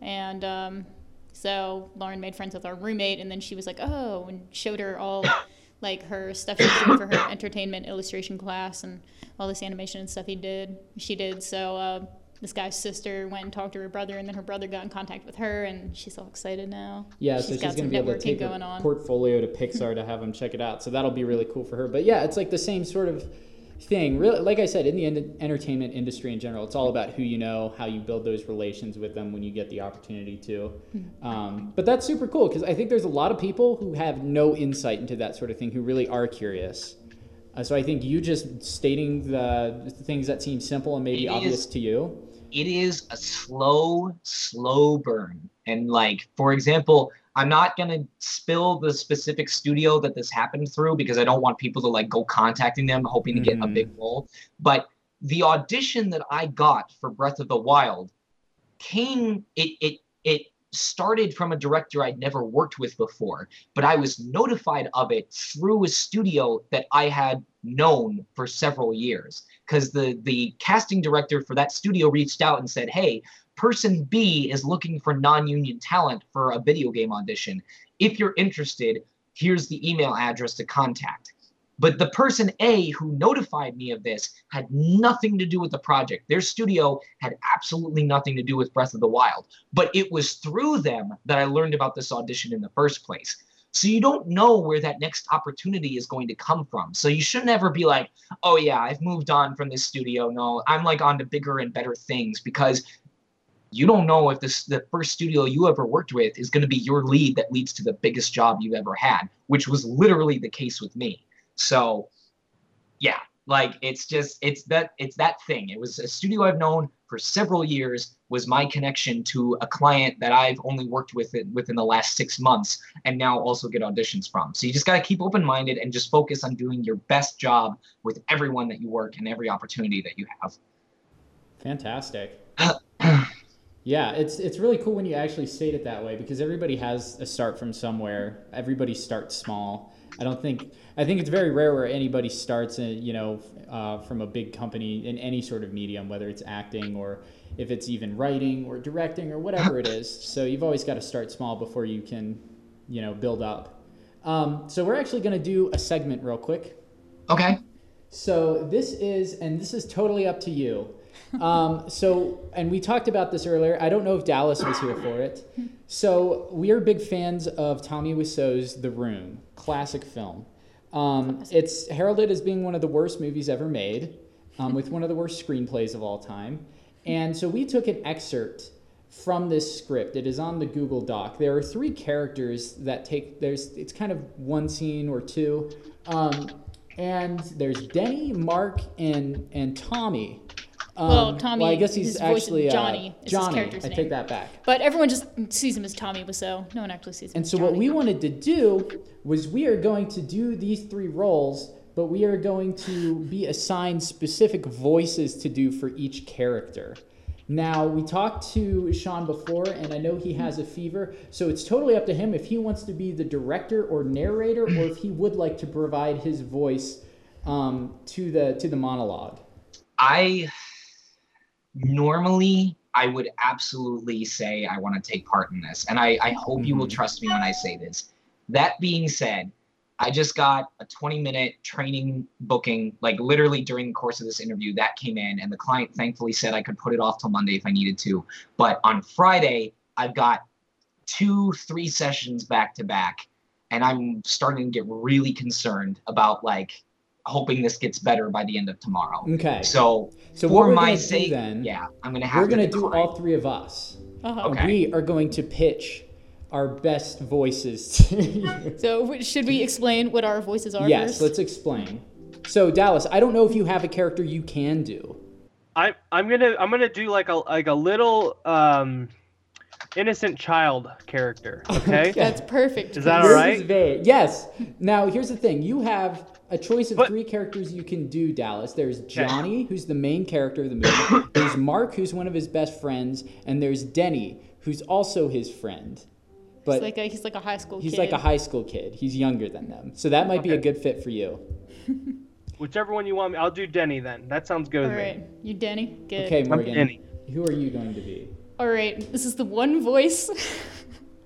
and um, so Lauren made friends with our roommate, and then she was like, "Oh," and showed her all like her stuff she's doing for her entertainment illustration class and all this animation and stuff he did. She did so. Uh, this guy's sister went and talked to her brother, and then her brother got in contact with her, and she's all excited now. Yeah, she's so she's going to be able to take her portfolio to Pixar to have them check it out. So that'll be really cool for her. But yeah, it's like the same sort of thing. Really, like I said, in the en- entertainment industry in general, it's all about who you know, how you build those relations with them when you get the opportunity to. Um, but that's super cool because I think there's a lot of people who have no insight into that sort of thing who really are curious. Uh, so I think you just stating the things that seem simple and maybe It obvious is- to you. it is a slow, slow burn. And like, for example, I'm not gonna spill the specific studio that this happened through because I don't want people to like go contacting them hoping to get a Mhm. big role. But the audition that I got for Breath of the Wild came it it it started from a director I'd never worked with before, but I was notified of it through a studio that I had known for several years because the the casting director for that studio reached out and said, "Hey, person B is looking for non-union talent for a video game audition. If you're interested, here's the email address to contact." But the person A who notified me of this had nothing to do with the project. Their studio had absolutely nothing to do with Breath of the Wild. But it was through them that I learned about this audition in the first place. So you don't know where that next opportunity is going to come from. So you shouldn't ever be like, oh yeah, I've moved on from this studio. No, I'm like on to bigger and better things because you don't know if this the first studio you ever worked with is going to be your lead that leads to the biggest job you've ever had, which was literally the case with me. So yeah, like it's just it's that it's that thing. It was a studio I've known for several years was my connection to a client that I've only worked with it within the last six months and now also get auditions from. So you just got to keep open minded and just focus on doing your best job with everyone that you work and every opportunity that you have. Fantastic. yeah, it's it's really cool when you actually state it that way because everybody has a start from somewhere. Everybody starts small. I don't think I think it's very rare where anybody starts, in, you know, uh, from a big company in any sort of medium, whether it's acting or if it's even writing or directing or whatever it is. So you've always got to start small before you can, you know, build up. Um, so we're actually going to do a segment real quick. Okay. So this is, and this is totally up to you. Um, so, and we talked about this earlier. I don't know if Dallas was here for it. So we are big fans of Tommy Wiseau's The Room, classic film. Um, it's heralded as being one of the worst movies ever made, um, with one of the worst screenplays of all time. And so we took an excerpt from this script. It is on the Google Doc. There are three characters that take there's it's kind of one scene or two, um, and there's Denny, Mark, and and Tommy. Um, Well, Tommy, Well, I guess he's his is actually uh, Johnny is his Johnny. character's I name. take that back. But everyone just sees him as Tommy Wiseau. No one actually sees him And as so what we wanted to do was we are going to do these three roles, but we are going to be assigned specific voices to do for each character. Now, we talked to Sean before, and I know he has a fever, so it's totally up to him if he wants to be the director or narrator, or if he would like to provide his voice um, to the to the monologue. I normally I would absolutely say I want to take part in this, and I, I hope you will Mhm. trust me when I say this. That being said, I just got a 20 minute training booking, like literally during the course of this interview, that came in, and the client thankfully said I could put it off till Monday if I needed to. But on Friday, I've got two, three sessions back to back, and I'm starting to get really concerned about like hoping this gets better by the end of tomorrow. Okay. So, So for my gonna sake, then? yeah, I'm gonna have We're gonna do all three of us. Uh-huh. Okay. We are going to pitch our best voices to you. So should we explain what our voices are Yes, first? let's explain. So Dallas, I don't know if you have a character you can do. I I'm gonna I'm gonna do like a like a little um innocent child character. Okay. That's perfect. Is that all right? Yes. Now here's the thing: you have a choice of But- three characters you can do. Dallas. There's Johnny, who's the main character of the movie. There's Mark, who's one of his best friends, and there's Denny, who's also his friend. But He's like a, he's like a high school he's kid. like a high school kid. He's younger than them, so that might be a good fit for you. Whichever one you want me, I'll do Denny then. That sounds good All with me. you Denny. Good. Okay, I'm Morgan. Denny. Who are you going to be? All right, this is the one voice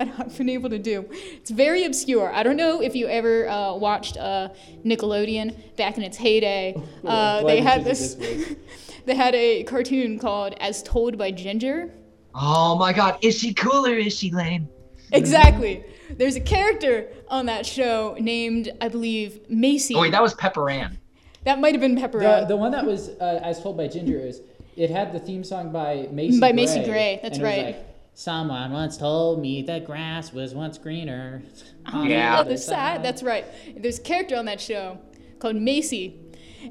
that I've been able to do. It's very obscure. I don't know if you ever uh, watched uh, Nickelodeon back in its heyday. Uh, Glad they had choose this. they had a cartoon called As Told by Ginger. Oh my God, is she cool or is she lame? Exactly. There's a character on that show named, I believe, Macy. Oh wait, that was Pepper Ann. that might have been Pepper. The, Ann. the one that was uh, as told by Ginger is it had the theme song by Macy By Gray, Macy Gray, that's and it was right. Like, Someone once told me that grass was once greener. on the Yeah. on other side. That's right. There's a character on that show called Macy,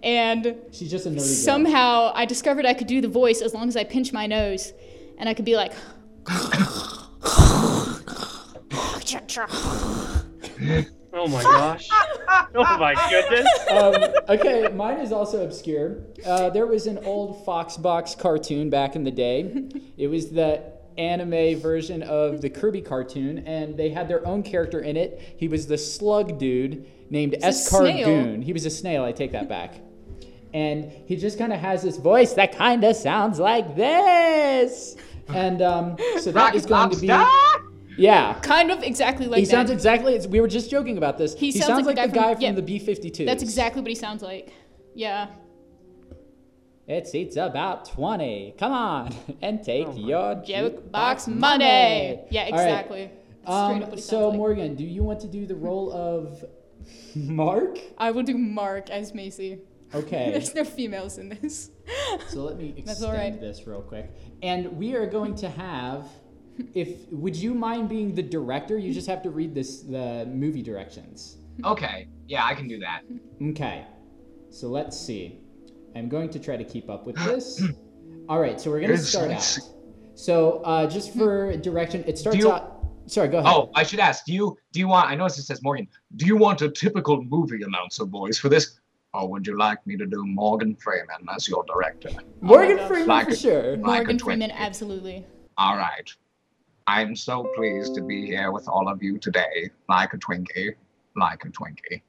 and She's just a nerdy girl. somehow I discovered I could do the voice as long as I pinch my nose, and I could be like, Oh my gosh. oh my goodness. um, okay, mine is also obscure. Uh, there was an old Foxbox cartoon back in the day. It was the anime version of the Kirby cartoon, and they had their own character in it. He was the slug dude named a Escar. Goon. He was a snail, I take that back. And he just kind of has this voice that kind of sounds like this. And um, so that is going to be. Yeah. kind of exactly like He that. sounds exactly. We were just joking about this. He, sounds sounds, like like, the the guy guy from- from, yeah. the B-52. That's exactly what he sounds like. Yeah. It seats about 20. Come on and take Oh your Joke jukebox box money. money. Yeah, exactly. That's straight Um, up what he so, sounds like. Morgan, do you want to do the role of Mark? I will do Mark as Macy. Okay. There's no females in this. so let me That's extend all right. this real quick. And we are going to have. If would you mind being the director? You just have to read this the movie directions. Okay, yeah, I can do that. Okay. So let's see. I'm going to try to keep up with this. All right, so we're going to start out. So uh, just for direction, it starts you- out. Sorry, go ahead. Oh, I should ask. Do you do you want? I noticed it says Morgan. Do you want a typical movie announcer voice for this, or would you like me to do Morgan Freeman as your director? Morgan gosh. Freeman Like for a- sure. Like a Morgan. Freeman, absolutely. All right. I'm so pleased to be here with all of you today, like a Twinkie, like a Twinkie.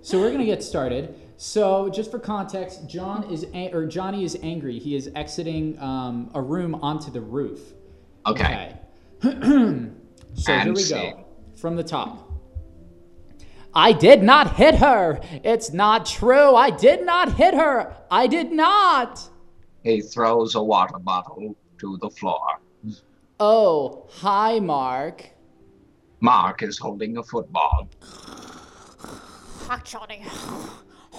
So we're gonna get started. So just for context, John is a- or Johnny is angry. He is exiting um, a room onto the roof. Okay. so here we scene. go from the top. I did not hit her. It's not true. I did not hit her. I did not. He throws a water bottle to the floor. Oh, hi, Mark. Mark is holding a football. Hi, Johnny.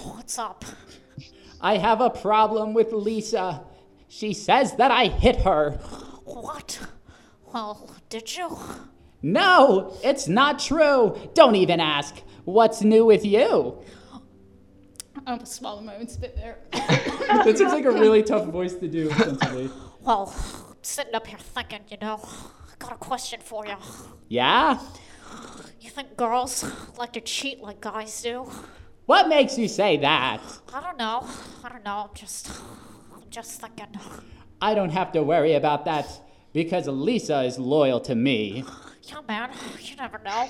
What's up? I have a problem with Lisa. She says that I hit her. What? Well, did you? No, it's not true. Don't even ask. What's new with you? I almost swallowed my own spit there. That seems like a really tough voice to do, essentially. Well, I'm sitting up here thinking, you know, I got a question for you. Yeah? You think girls like to cheat like guys do? What makes you say that? I don't know. I don't know. I'm just, I'm just thinking. I don't have to worry about that because Lisa is loyal to me. Yeah, man. You never know.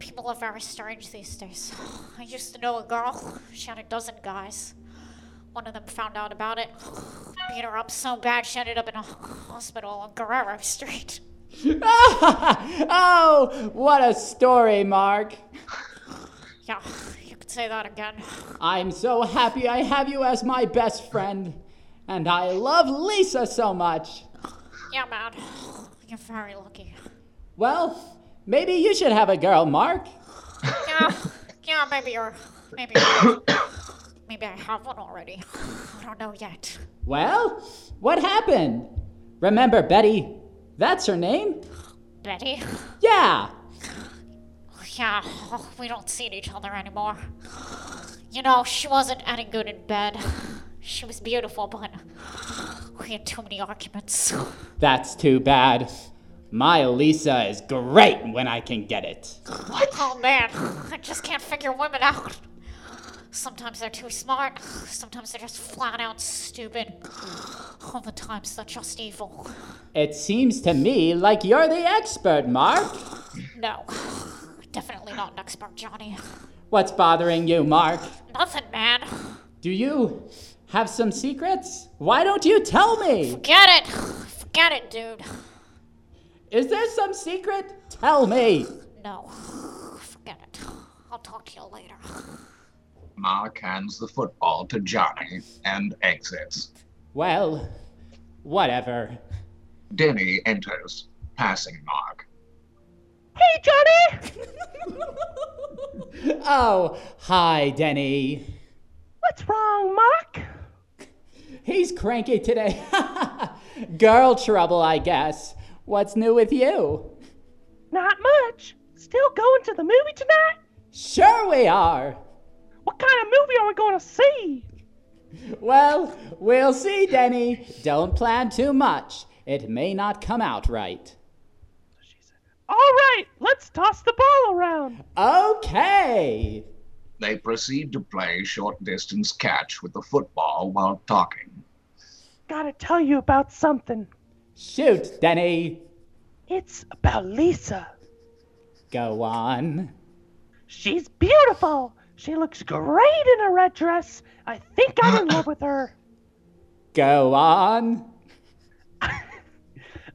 People are very strange these days. I used to know a girl. She had a dozen guys. One of them found out about it, beat her up so bad she ended up in a hospital on Guerrero Street. oh, what a story, Mark. Yeah, you could say that again. I'm so happy I have you as my best friend. And I love Lisa so much. Yeah, man. You're very lucky. Well, maybe you should have a girl, Mark. Yeah, yeah, maybe you're. Maybe. maybe I have one already. I don't know yet. Well, what happened? Remember Betty? That's her name? Betty? Yeah. Yeah, we don't see each other anymore. You know, she wasn't any good in bed. She was beautiful, but we had too many arguments. That's too bad. My Lisa is great when I can get it. What? Oh man, I just can't figure women out. Sometimes they're too smart, sometimes they're just flat out stupid. Other times they're just evil. It seems to me like you're the expert, Mark. No, definitely not an expert, Johnny. What's bothering you, Mark? Nothing, man. Do you have some secrets? Why don't you tell me? Forget it. Forget it, dude. Is there some secret? Tell me. No, forget it. I'll talk to you later. Mark hands the football to Johnny and exits. Well, whatever. Denny enters, passing Mark. Hey, Johnny! Oh, hi, Denny. What's wrong, Mark? He's cranky today. Girl trouble, I guess. What's new with you? Not much. Still going to the movie tonight? Sure, we are. What kind of movie are we going to see? Well, we'll see, Denny. Don't plan too much. It may not come out right. All right, let's toss the ball around. Okay. They proceed to play short distance catch with the football while talking. Gotta tell you about something. Shoot, Denny. It's about Lisa. Go on. She's beautiful. She looks great in a red dress. I think I'm in love with her. Go on.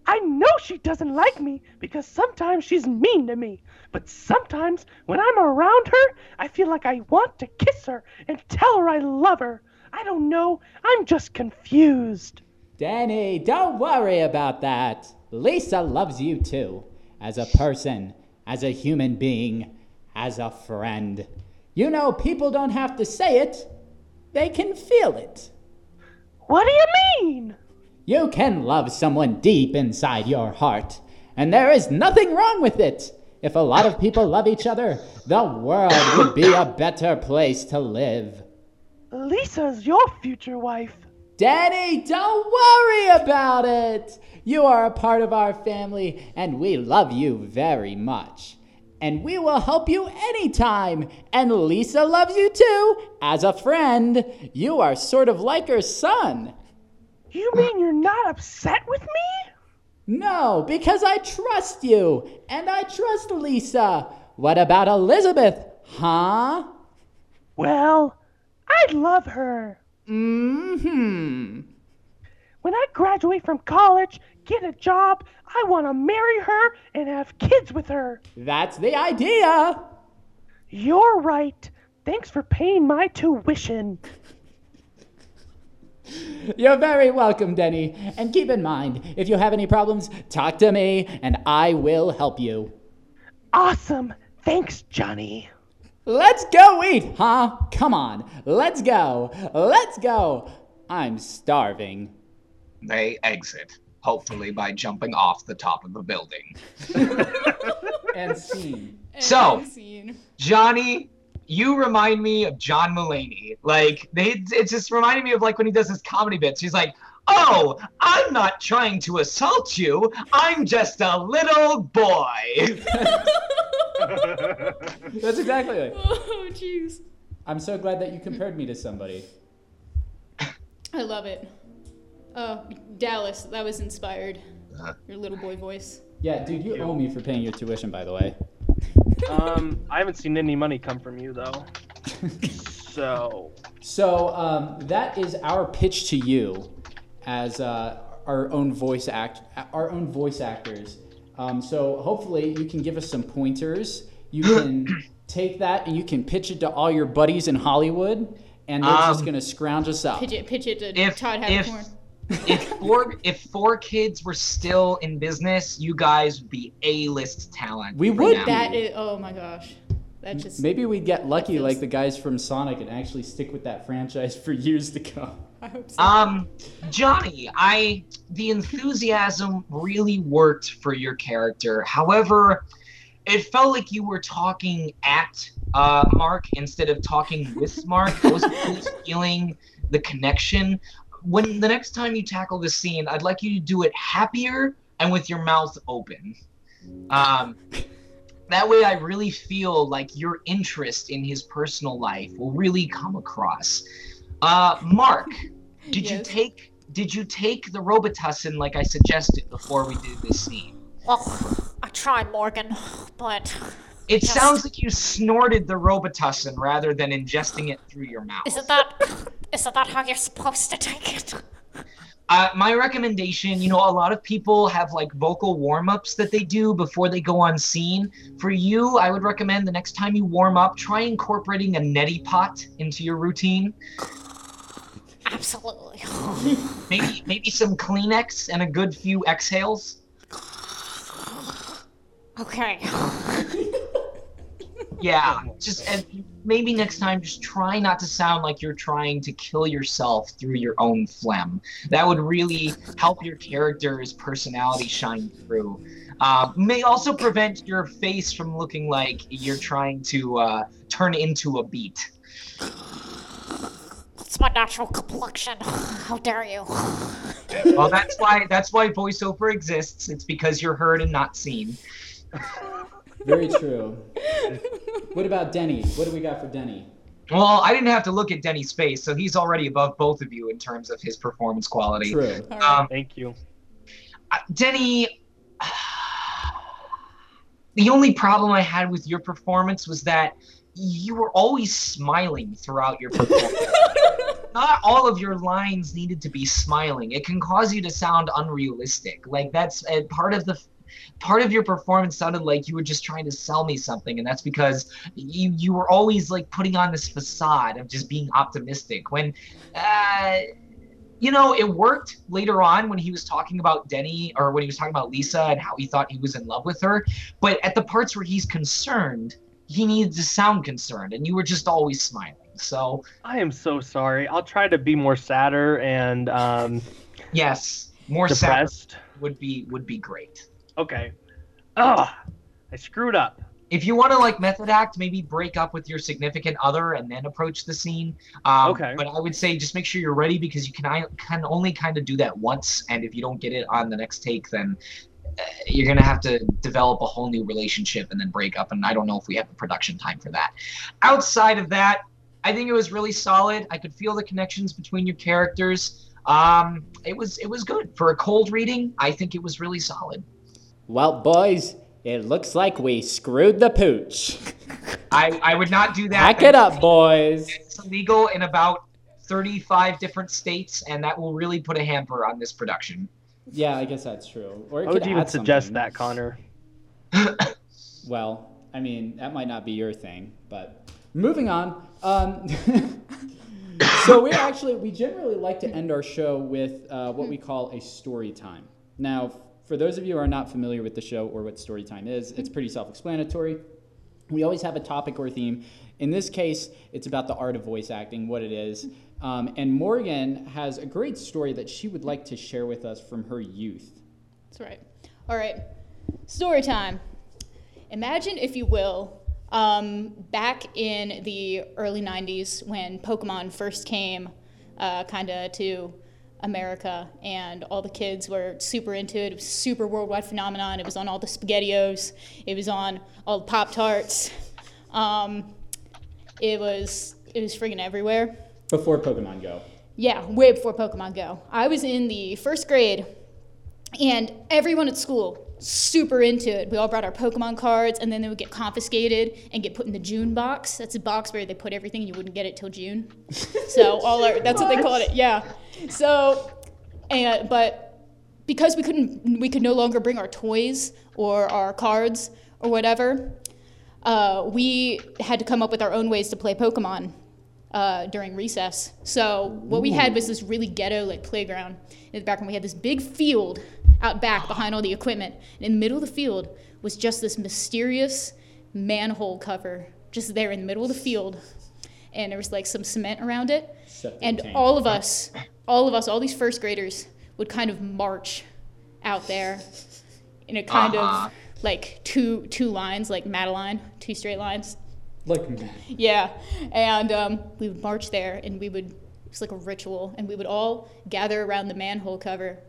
I know she doesn't like me because sometimes she's mean to me. But sometimes when I'm around her, I feel like I want to kiss her and tell her I love her. I don't know. I'm just confused. Denny, don't worry about that. Lisa loves you too. As a person, as a human being, as a friend. You know, people don't have to say it, they can feel it. What do you mean? You can love someone deep inside your heart, and there is nothing wrong with it. If a lot of people love each other, the world would be a better place to live. Lisa's your future wife. Danny, don't worry about it. You are a part of our family, and we love you very much. And we will help you anytime. And Lisa loves you too. As a friend, you are sort of like her son. You mean you're not upset with me? No, because I trust you, and I trust Lisa. What about Elizabeth, huh? Well, I love her. Mm hmm. When I graduate from college, get a job, I want to marry her and have kids with her. That's the idea. You're right. Thanks for paying my tuition. You're very welcome, Denny. And keep in mind, if you have any problems, talk to me and I will help you. Awesome. Thanks, Johnny. Let's go eat, huh? Come on. Let's go. Let's go. I'm starving. They exit, hopefully by jumping off the top of the building. And scene. So- scene. Johnny, you remind me of John Mulaney. Like they, it just reminded me of like when he does his comedy bits. He's like, "Oh, I'm not trying to assault you. I'm just a little boy." That's exactly it. Oh, jeez. I'm so glad that you compared me to somebody. I love it. Oh, Dallas, that was inspired. Uh. Your little boy voice. Yeah, dude, you owe me for paying your tuition, by the way. Um, I haven't seen any money come from you though. so So um, that is our pitch to you, as uh, our own voice act, our own voice actors. Um, so hopefully you can give us some pointers. You can take that and you can pitch it to all your buddies in Hollywood, and they're just Um, gonna scrounge us up. Pitch it, pitch it to If- Todd if- Haberkorn. If four if 4Kids were still in business, you guys would be A-list talent. We right would now. That is, oh my gosh. That just, Maybe we'd get lucky feels- like the guys from Sonic and actually stick with that franchise for years to come. I hope so. Um, Johnny, I the enthusiasm really worked for your character. However, it felt like you were talking at uh, Mark instead of talking with Mark. I was really feeling the connection. When the next time you tackle this scene, I'd like you to do it happier and with your mouth open. Um, that way, I really feel like your interest in his personal life will really come across. Uh, Mark, did you take did you take the Robitussin like I suggested before we did this scene? Well, I tried, Morgan, but It Yes. sounds like you snorted the Robitussin rather than ingesting it through your mouth. isn't that isn't that how you're supposed to take it? Uh, my recommendation, you know, a lot of people have like vocal warm ups that they do before they go on scene. For you, I would recommend the next time you warm up, try incorporating a neti pot into your routine. Absolutely. Maybe maybe some Kleenex and a good few exhales. Okay. Yeah, just and maybe next time just try not to sound like you're trying to kill yourself through your own phlegm. That would really help your character's personality shine through. Uh, may also prevent your face from looking like you're trying to uh, turn into a beat. It's my natural complexion. How dare you? Well, that's why that's why voiceover exists. It's because you're heard and not seen. Very true. what about Denny? What do we got for Denny? Well, I didn't have to look at Denny's face, so he's already above both of you in terms of his performance quality. True. All right. Um, Thank you. Uh, Denny, the only problem I had with your performance was that you were always smiling throughout your performance. Not all of your lines needed to be smiling. It can cause you to sound unrealistic. Like that's uh, part of the part of your performance sounded like you were just trying to sell me something and that's because you you were always like putting on this facade of just being optimistic when uh you know, it worked later on when he was talking about Denny or when he was talking about Lisa and how he thought he was in love with her. But at the parts where he's concerned, he needs to sound concerned, and you were just always smiling. So, I am so sorry. I'll try to be more sadder and um, yes, more sad depressed. would be would be great. Okay. Ugh, I screwed up. If you want to like method act, maybe break up with your significant other and then approach the scene. Um, Okay. But I would say just make sure you're ready because you can I can only kind of do that once, and if you don't get it on the next take, then uh, you're gonna have to develop a whole new relationship and then break up. And I don't know if we have the production time for that. Outside of that, I think it was really solid. I could feel the connections between your characters. Um, it was it was good for a cold reading. I think it was really solid. Well, boys, it looks like we screwed the pooch. I I would not do that. Pack it up, boys. It's illegal in about 35 different states, and that will really put a hamper on this production. Yeah, I guess that's true. Or it Why could would you even suggest something. that, Connor? Well, I mean, that might not be your thing, but moving on. Um, so we actually we generally like to end our show with uh, what we call a story time. Now, for those of you who are not familiar with the show or what story time is, it's pretty self-explanatory. We always have a topic or theme. In this case, it's about the art of voice acting, what it is. Um, and Morgan has a great story that she would like to share with us from her youth. That's right. All right. Story time. Imagine, if you will, um, back in the early 90s when Pokemon first came uh, kind of to America and all the kids were super into it. It was a super worldwide phenomenon. It was on all the SpaghettiOs, it was on all the Pop Tarts. Um, it was it was friggin' everywhere. Before Pokemon Go. Yeah, way before Pokemon Go. I was in the first grade, and everyone at school super into it. We all brought our Pokemon cards, and then they would get confiscated and get put in the June box. That's a box where they put everything, and you wouldn't get it till June. so all our that's what they called it. Yeah. So, and but because we couldn't, we could no longer bring our toys or our cards or whatever. Uh, we had to come up with our own ways to play Pokemon uh, during recess. So what we had was this really ghetto like playground in the background. We had this big field out back behind all the equipment. And in the middle of the field was just this mysterious manhole cover just there in the middle of the field. And there was like some cement around it. Septic And tank. all of us, all of us, all these first graders would kind of march out there in a kind Uh-huh. of like two two lines, like Madeline, two straight lines. Like, Yeah, and um, we would march there, and we would was like a ritual, and we would all gather around the manhole cover,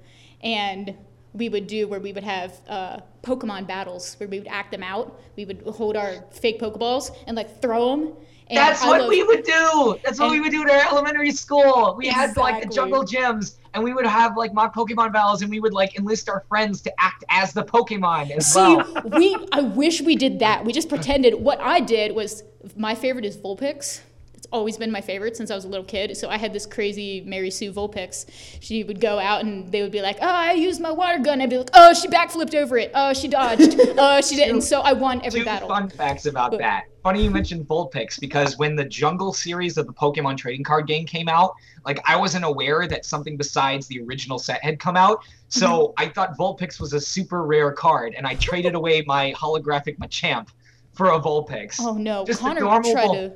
and we would do where we would have uh, Pokemon battles where we would act them out. We would hold our fake Pokeballs and like throw them. And That's I what love- we would do. That's what And- we would do in our elementary school. We had like the jungle gyms, and we would have like mock Pokemon battles, and we would like enlist our friends to act as the Pokemon as See, well. we I wish we did that. We just pretended. What I did was my favorite is Vulpix. Always been my favorite since I was a little kid. So I had this crazy Mary Sue Vulpix. She would go out and they would be like, "Oh, I used my water gun." I'd be like, "Oh, she backflipped over it. Oh, she dodged. Oh, she didn't." So I won every Two battle. fun facts about But- that. Funny you mentioned Vulpix because when the Jungle series of the Pokemon trading card game came out, like I wasn't aware that something besides the original set had come out. So Mm-hmm. I thought Vulpix was a super rare card, and I traded away my holographic Machamp for a Vulpix. Oh no, Just Connor tried to.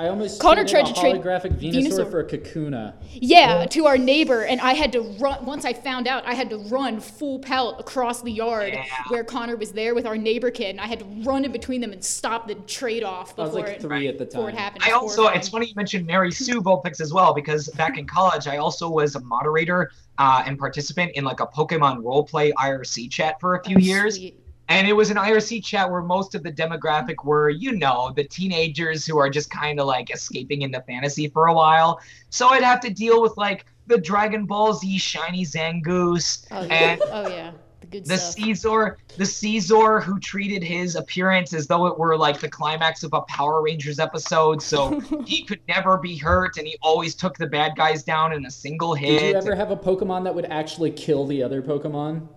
I almost Connor traded tried a to trade holographic Venusaur, Venusaur. for a Kakuna. Yeah, to our neighbor, and I had to run. Once I found out, I had to run full pelt across the yard Yeah. where Connor was there with our neighbor kid, and I had to run in between them and stop the trade off I was before like it three at the before it happened. I also, horrifying. it's funny you mentioned Mary Sue Vulpix as well, because back in college, I also was a moderator uh, and participant in like a Pokemon roleplay IRC chat for a few Oh, years. sweet. And it was an IRC chat where most of the demographic were, you know, the teenagers who are just kind of like escaping into fantasy for a while. So I'd have to deal with like the Dragon Ball Z shiny Zangoose Oh yeah. and oh yeah. The good the stuff. Caesar, the Caesar who treated his appearance as though it were like the climax of a Power Rangers episode, so he could never be hurt, and he always took the bad guys down in a single hit. Did you ever have a Pokemon that would actually kill the other Pokemon?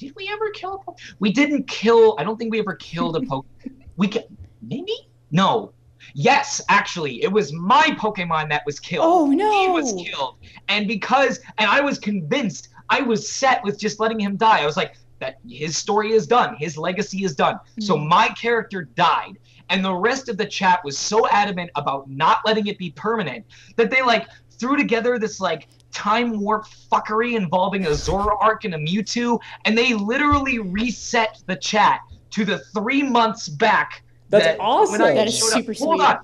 Did we ever kill? A po- we didn't kill. I don't think we ever killed a Pokemon. we ca- maybe no. Yes, actually, it was my Pokemon that was killed. Oh, no. He was killed, and because and I was convinced. I was set with just letting him die. I was like, that his story is done. His legacy is done. So Mm. my character died, and the rest of the chat was so adamant about not letting it be permanent that they like threw together this like time warp fuckery involving a Zoroark and a Mewtwo, and they literally reset the chat to the three months back. That's that- awesome. when That is showed up- super Hold on.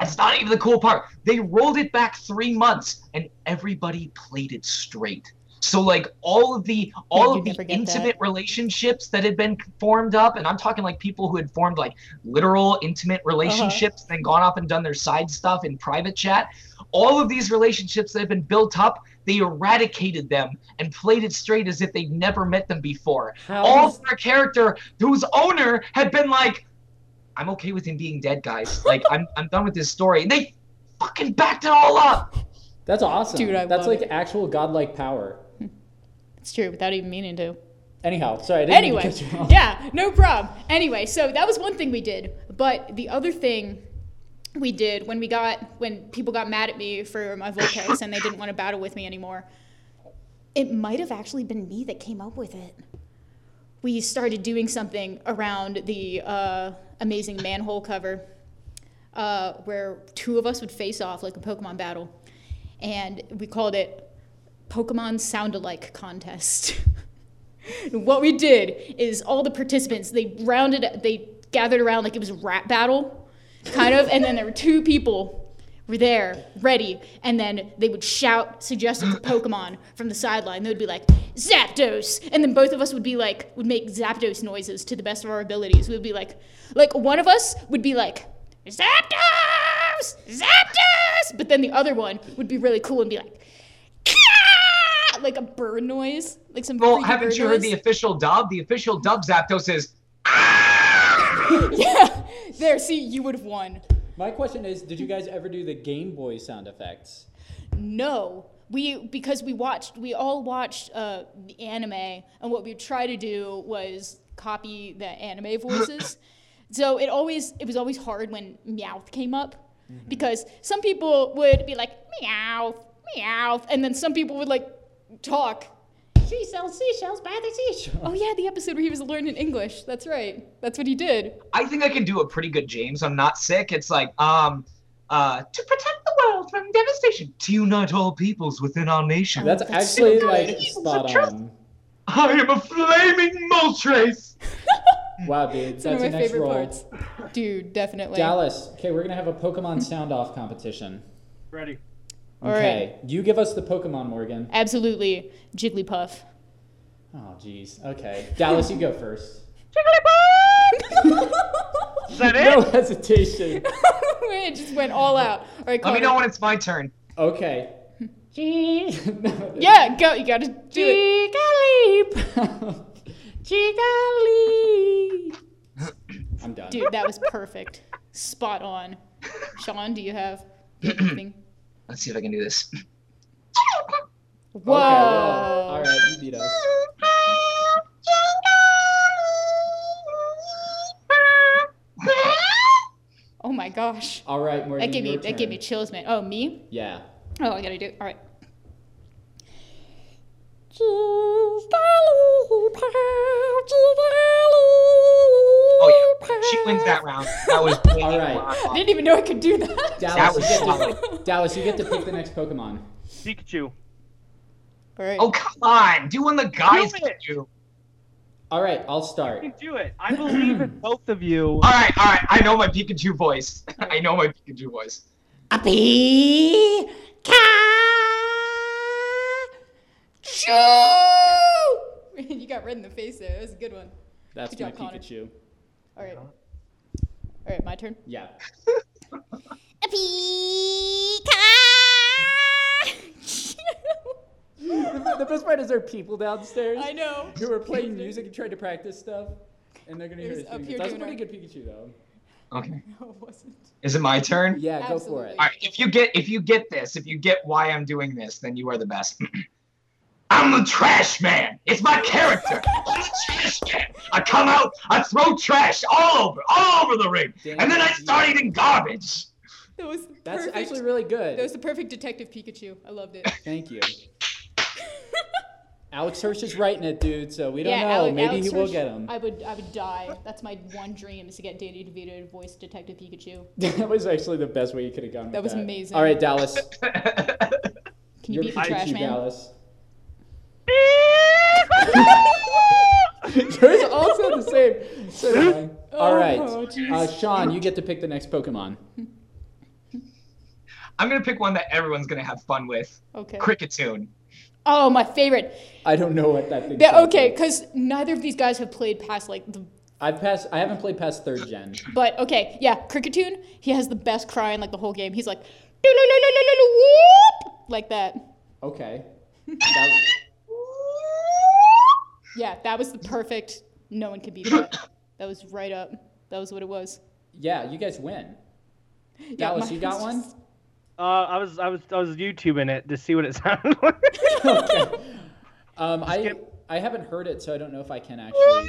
That's not even the cool part. They rolled it back three months, and everybody played it straight. So like all of the all you'd of the never get that. intimate relationships that had been formed up, and I'm talking like people who had formed like literal intimate Uh-huh. relationships, then gone off and done their side stuff in private chat. All of these relationships that have been built up, they eradicated them and played it straight as if they'd never met them before. How All does- for a character whose owner had been like, I'm okay with him being dead, guys. Like I'm I'm done with this story. And they fucking backed it all up. That's awesome. Dude, I That's love like it. actual godlike power. It's true, without even meaning to. Anyhow, sorry. I didn't mean to Anyway, you yeah, no problem. Anyway, so that was one thing we did. But the other thing we did when we got when people got mad at me for my Vulpix and they didn't want to battle with me anymore, it might have actually been me that came up with it. We started doing something around the uh, amazing manhole cover, uh, where two of us would face off like a Pokemon battle, and we called it Pokemon Sound Alike Contest. what we did is all the participants they rounded they gathered around like it was a rap battle kind of and then there were two people were there ready and then they would shout suggestions of pokemon from the sideline they would be like zapdos and then both of us would be like would make zapdos noises to the best of our abilities we would be like like one of us would be like zapdos zapdos but then the other one would be really cool and be like "Caw!" like a bird noise like some Well, haven't you heard noise. the official dub? The official dub Zapdos is yeah. There, see, you would have won. My question is, did you guys ever do the Game Boy sound effects? No. We because we watched we all watched uh, the anime and what we would try to do was copy the anime voices. so it always it was always hard when Meowth came up because some people would be like Meowth, Meowth, and then some people would like talk. She sells seashells by the seashore. Oh yeah, the episode where he was learning English. That's right. That's what he did. I think I can do a pretty good James. I'm not sick. It's like, um, uh, to protect the world from devastation, to unite all peoples within our nation. That's that's actually so like spot on. I am a flaming Moltres. Wow, dude, that's one of your my next favorite role. parts. Dude, definitely. Dallas, okay, we're gonna have a Pokemon sound off competition. Ready. All right. Okay, you give us the Pokemon, Morgan. Absolutely, Jigglypuff. Oh, jeez. Okay, Dallas, you go first. Jigglypuff! Is that it? No hesitation. it just went all out. All right, Let me know when it's my turn. Okay. No, Yeah, go. You gotta do it. Jigglypuff. Jiggly. I'm done. Dude, that was perfect. Spot on. Sean, do you have anything? Let's see if I can do this. Whoa. Okay, well, all right, you beat us. Oh my gosh. All right, Morgan. That gave me your that gave me chills, man. Oh, me? Yeah. Oh, I gotta do it. All right. Oh yeah, she wins that round. That was All right. I didn't even know I could do that. Dallas, was you get solid. to, Dallas, you get to pick the next Pokemon. Pikachu. All right. Oh come on, do one the guys Do can it. do. All right, I'll start. You start. can do it. I believe in both of you. All right, all right. I know my Pikachu voice. I know my Pikachu voice. A Pikachu. you got red in the face there. That was a good one. That's Good my job, Connor. Pikachu. All right. All right, my turn. Yeah. A the, the best part is there are people downstairs I know. who are playing music and trying to practice stuff, and they're gonna hear It was up doing here this. That's a doing pretty good Pikachu though. Okay. No, it wasn't. Is it my turn? Yeah, go for Absolutely. it. All right. If you get if you get this, if you get why I'm doing this, then you are the best. I'm the trash man. It's my character. I'm the trash man. I come out, I throw trash all over, all over the ring, and then I start eating garbage. That was That's perfect. actually really good. That was the perfect Detective Pikachu. I loved it. Thank you. Alex Hirsch is writing it, dude. So we don't yeah, know. Ale- Maybe Alex he will Hirsch, get him. I would, I would die. That's my one dream is to get Danny DeVito to voice Detective Pikachu. that was actually the best way you could have gone. That with was amazing. All right, Dallas. Can you Your beat the Pikachu, trash man? Dallas. Yours also the same. So annoying. All right, Oh, uh, Sean, you get to pick the next Pokemon. I'm gonna pick one that everyone's gonna have fun with. Okay. Kricketune. Oh, my favorite. I don't know what that thing. That- sounds okay, like. because neither of these guys have played past like the. I've passed. I haven't played past third gen. But okay, yeah, Kricketune. He has the best cry in like the whole game. He's like, whoop, like that. Okay. That- Yeah, that was the perfect. No one could beat that. That was right up. That was what it was. yeah, you guys win. Yeah, Dallas, you got was one? just- Uh, I was I was I was YouTubing it to see what it sounded like. okay. Um, I Skip. I haven't heard it, so I don't know if I can actually.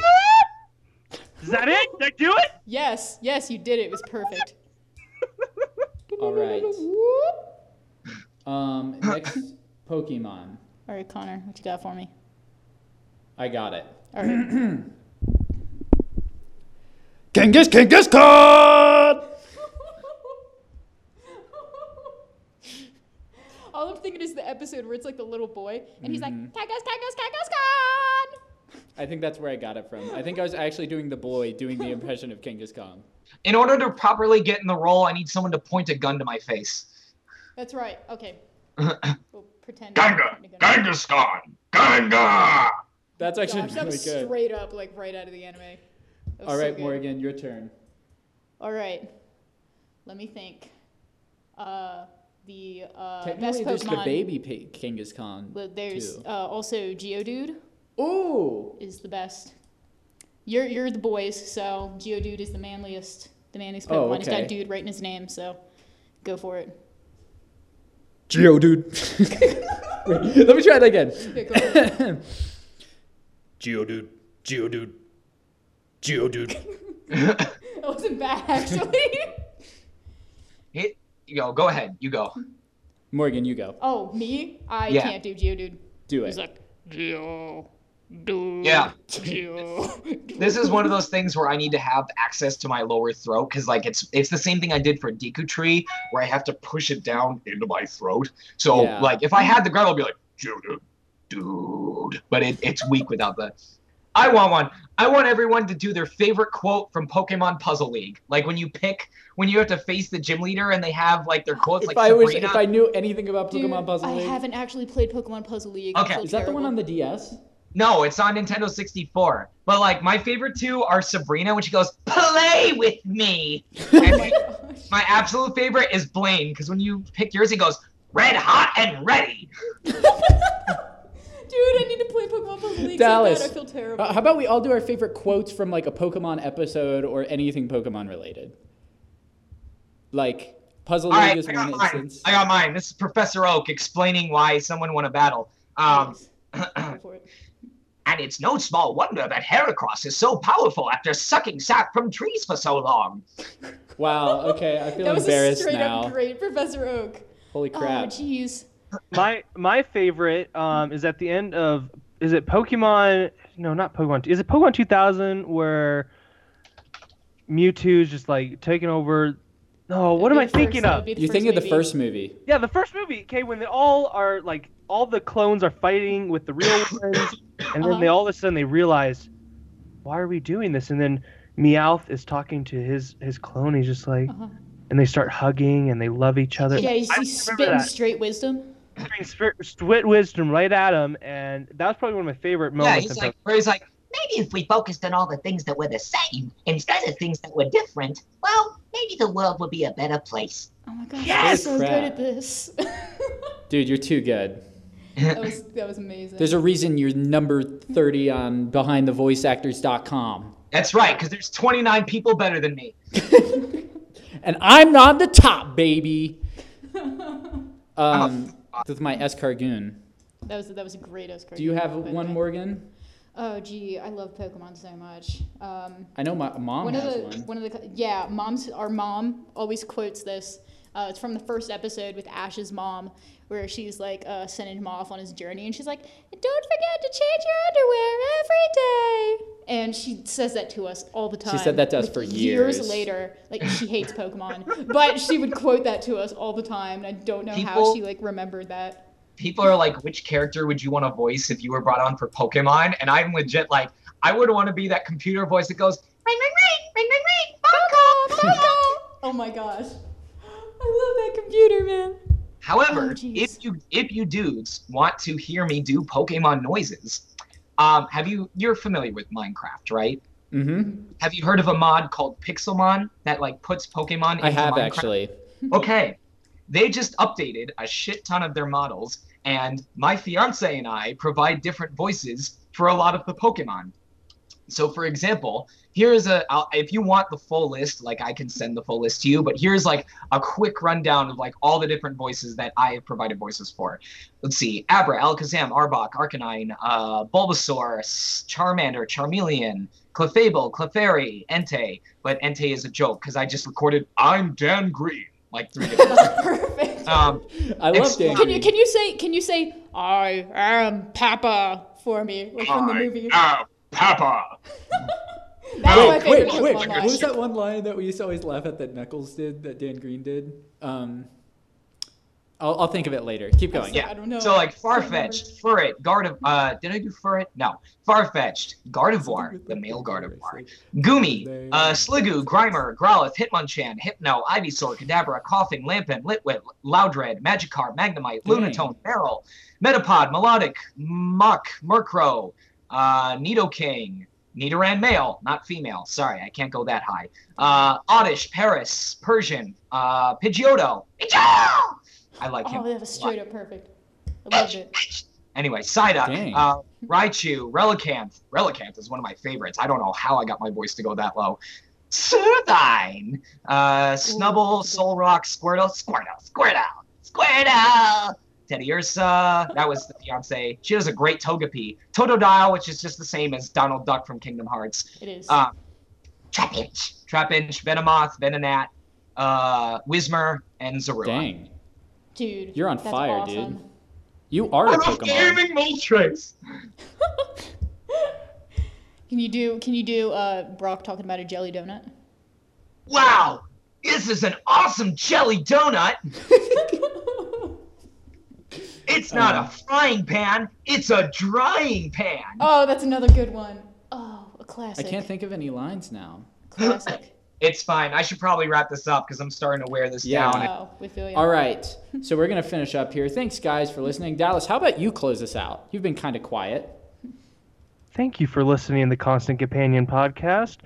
Is that it? Did I do it? Yes, yes, you did it. It was perfect. All right. Um, next Pokemon. All right, Connor, what you got for me? I got it. All right. Genghis Genghis Khan! All I'm thinking is the episode where it's like the little boy, and he's like, Mm-hmm. Kangas, Kangas, Kangas, Khan! I think that's where I got it from. I think I was actually doing the boy doing the impression of Genghis Khan. In order to properly get in the role, I need someone to point a gun to my face. That's right. Okay. We'll pretend. I'm Ganga, pointing. Genghis Khan, Ganga. That's actually Gosh, that really was good. straight up, like right out of the anime. All right, so. Morgan, your turn. All right. Let me think. Uh, the uh, best Technically, there's the baby pa- Genghis Khan. But there's uh, also Geodude Ooh. is the best. You're you're the boys, so Geodude is the manliest, the manliest Pokemon. Oh, He's got dude right in his name, so go for it. Geodude. Wait, let me try that again. Yeah, go for it. Geodude. Geodude. Geodude. that wasn't bad actually. Hit, you go. Go ahead. You go. Morgan, you go. oh, me? I Yeah. can't do Geodude. Do He's it. like Geo, dude. Yeah. Geo. This is one of those things where I need to have access to my lower throat because, like, it's it's the same thing I did for Deku Tree, where I have to push it down into my throat. So, Yeah. like, if I had the growl, I'd be like, dude, dude, but it, it's weak without the. I want one. I want everyone to do their favorite quote from Pokemon Puzzle League. Like when you pick, when you have to face the gym leader and they have like their quotes If like I was, Sabrina. if I knew anything about Dude, Pokemon Puzzle League, I haven't actually played Pokemon Puzzle League. Okay. feel is that the one on the DS? No, it's on Nintendo 64. But like my favorite two are Sabrina when she goes, "Play with me," oh and my, my absolute favorite is Blaine because when you pick yours, he goes, "Red hot and ready." Dude, I need to play Pokemon Puzzle League Dallas. so bad. I feel terrible. Uh, how about we all do our favorite quotes from like a Pokemon episode or anything Pokemon related? Like Puzzle All League right, is I got one mine. instance. I got mine. This is Professor Oak explaining why someone won a battle. Um, Go it. And it's no small wonder that Heracross is so powerful after sucking sap from trees for so long. Wow. Okay, I feel That was a embarrassed straight now. up great Professor Oak. Holy crap! Oh, jeez. My my favorite um, is at the end of is it Pokemon? No, not Pokemon. Is it Pokemon 2000 where Mewtwo's just like taking over? Oh, what am I It'd be the thinking first- of? it'd be the You're first thinking of the first movie. Yeah, the first movie. Okay, when they all are like all the clones are fighting with the real ones, and then Uh-huh. they all of a sudden they realize, why are we doing this? And then Meowth is talking to his his clone. He's just like, Uh-huh. and they start hugging and they love each other. Yeah, he's, I he's spitting that. straight wisdom. Spitting spit- Spit wisdom right at him, and that was probably one of my favorite yeah, moments. he's like, where he's like, Maybe if we focused on all the things that were the same instead of things that were different, well, maybe the world would be a better place. Oh my gosh, Yes! I'm so good at this. Dude, you're too good. that was that was amazing. There's a reason you're number 30 on BehindTheVoiceActors.com. that's right, because there's 29 people better than me. And I'm not the top, baby. Um, with my Escargoon. that was that was a great Oscar. Do you have one, Morgan? Oh gee, I love Pokemon so much. Um, I know my mom one of has the one. one of the yeah, mom's our mom always quotes this. Uh, it's from the first episode with Ash's mom, where she's like uh, sending him off on his journey, and she's like, "Don't forget to change your underwear every day." And she says that to us all the time. She said that to us Like, for years. years. later. Like she hates Pokemon, but she would quote that to us all the time, and I don't know how she like remembered that. People are like, which character would you want to voice if you were brought on for Pokemon? And I'm legit like, I would want to be that computer voice that goes, ring, ring, ring, ring, ring, ring, Pokemon, Pokemon. Oh my gosh, I love that computer, man. However, Oh, if you if you dudes want to hear me do Pokemon noises, um, have you you're familiar with Minecraft, right? Mm-hmm. Have you heard of a mod called Pixelmon that like puts Pokemon into I have Minecraft? actually. Okay. They just updated a shit ton of their models, and my fiance and I provide different voices for a lot of the Pokemon. So, for example, here's a. I'll, if you want the full list, like I can send the full list to you, but here's like a quick rundown of like all the different voices that I have provided voices for. Let's see: Abra, Alakazam, Arbok, Arcanine, uh, Bulbasaur, S- Charmander, Charmeleon, Clefable, Clefairy, Entei. But Entei is a joke because I just recorded "I'm Dan Green" like three different times. Perfect. Um, I love Ex- Dan. Can you can you say can you say I am Papa for me like from the movie? am Papa. That's my Wait, favorite wait, Pokemon wait. line. What was that one line that we used to always laugh at that Knuckles did, that Dan Green did? Um, I'll, I'll think of it later. Keep going. yeah. I don't know. So like far-fetched, remember. Farfetch'd, Furret, Gardev. Uh, did I do Furret? No. Farfetch'd, Gardevoir, the male Gardevoir, Goomy, uh, Sliggoo, Grimer, Growlithe, Hitmonchan, Hypno, Ivysaur, Kadabra, Koffing, Lampent, Litwick, Loudred, Magikarp, Magnemite, Dang. Lunatone, Feral, Metapod, Melodic, Muk, Murkrow, uh, Nidoking, Nidoran male, not female. Sorry, I can't go that high. Uh, Oddish, Paras, Persian, uh, Pidgeotto. Pidgeotto! I like him. Oh, that was straight up perfect. I loved it. Anyway, Psyduck, Dang. uh, Raichu, Relicanth. Relicanth is one of my favorites. I don't know how I got my voice to go that low. Surdine, uh, Snubbull, that's a Solrock, Squirtle, Squirtle, Squirtle, Squirtle. Teddiursa, that was the fiance. She does a great Togepi. Totodile, which is just the same as Donald Duck from Kingdom Hearts. It is. Uh, Trapinch, Trapinch, Venomoth, Venonat, uh, Whismur, and Zorua. Dang. dude. You're on that's fire, awesome. dude. You are a I love Pokemon. gaming Moltres. Can you do can you do uh Brock talking about a jelly donut? Wow, this is an awesome jelly donut. It's not Um, a frying pan, it's a drying pan. Oh, that's another good one. Oh, I Classic. I can't think of any lines now. Classic. It's fine. I should probably wrap this up because I'm starting to wear this Yeah. down. oh, we feel you. All right. So we're going to finish up here. Thanks, guys, for listening. Dallas, how about you close us out? You've been kind of quiet. Thank you for listening to the Constant Companion podcast.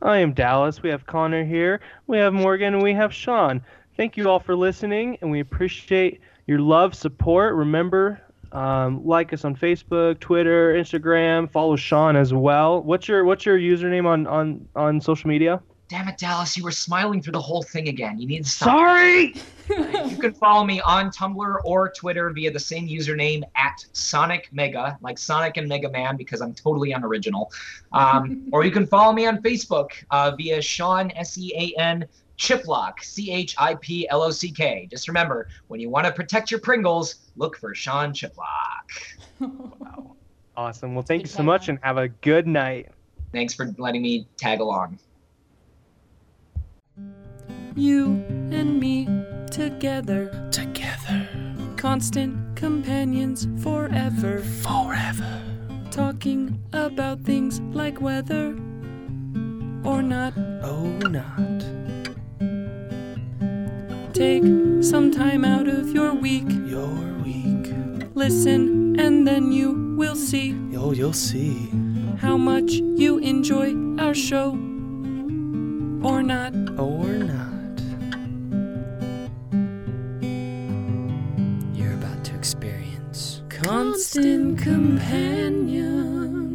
I am Dallas. We have Connor here. We have Morgan and we have Sean. Thank you all for listening, and we appreciate your love, support. Remember, um, like us on Facebook, Twitter, Instagram. Follow Sean as well. What's your What's your username on on on social media? Damn it, Dallas! You were smiling through the whole thing again. You need to stop. Sorry. You can follow me on Tumblr or Twitter via the same username at Sonic Mega, like Sonic and Mega Man, because I'm totally unoriginal. Um, or you can follow me on Facebook uh, via Sean S E A N Chiplock C H I P L O C K. Just remember, when you want to protect your Pringles, look for Sean Chiplock. wow. Awesome. Well, thank you so much, tagline. and have a good night. Thanks for letting me tag along. You and me together, Together. constant companions forever. Forever. Talking about things like weather or not. Oh, not. Take some time out of your week, Your week. listen, and then you will see Oh, you'll see. how much you enjoy our show or not. Or not. You're about to experience Constant companion.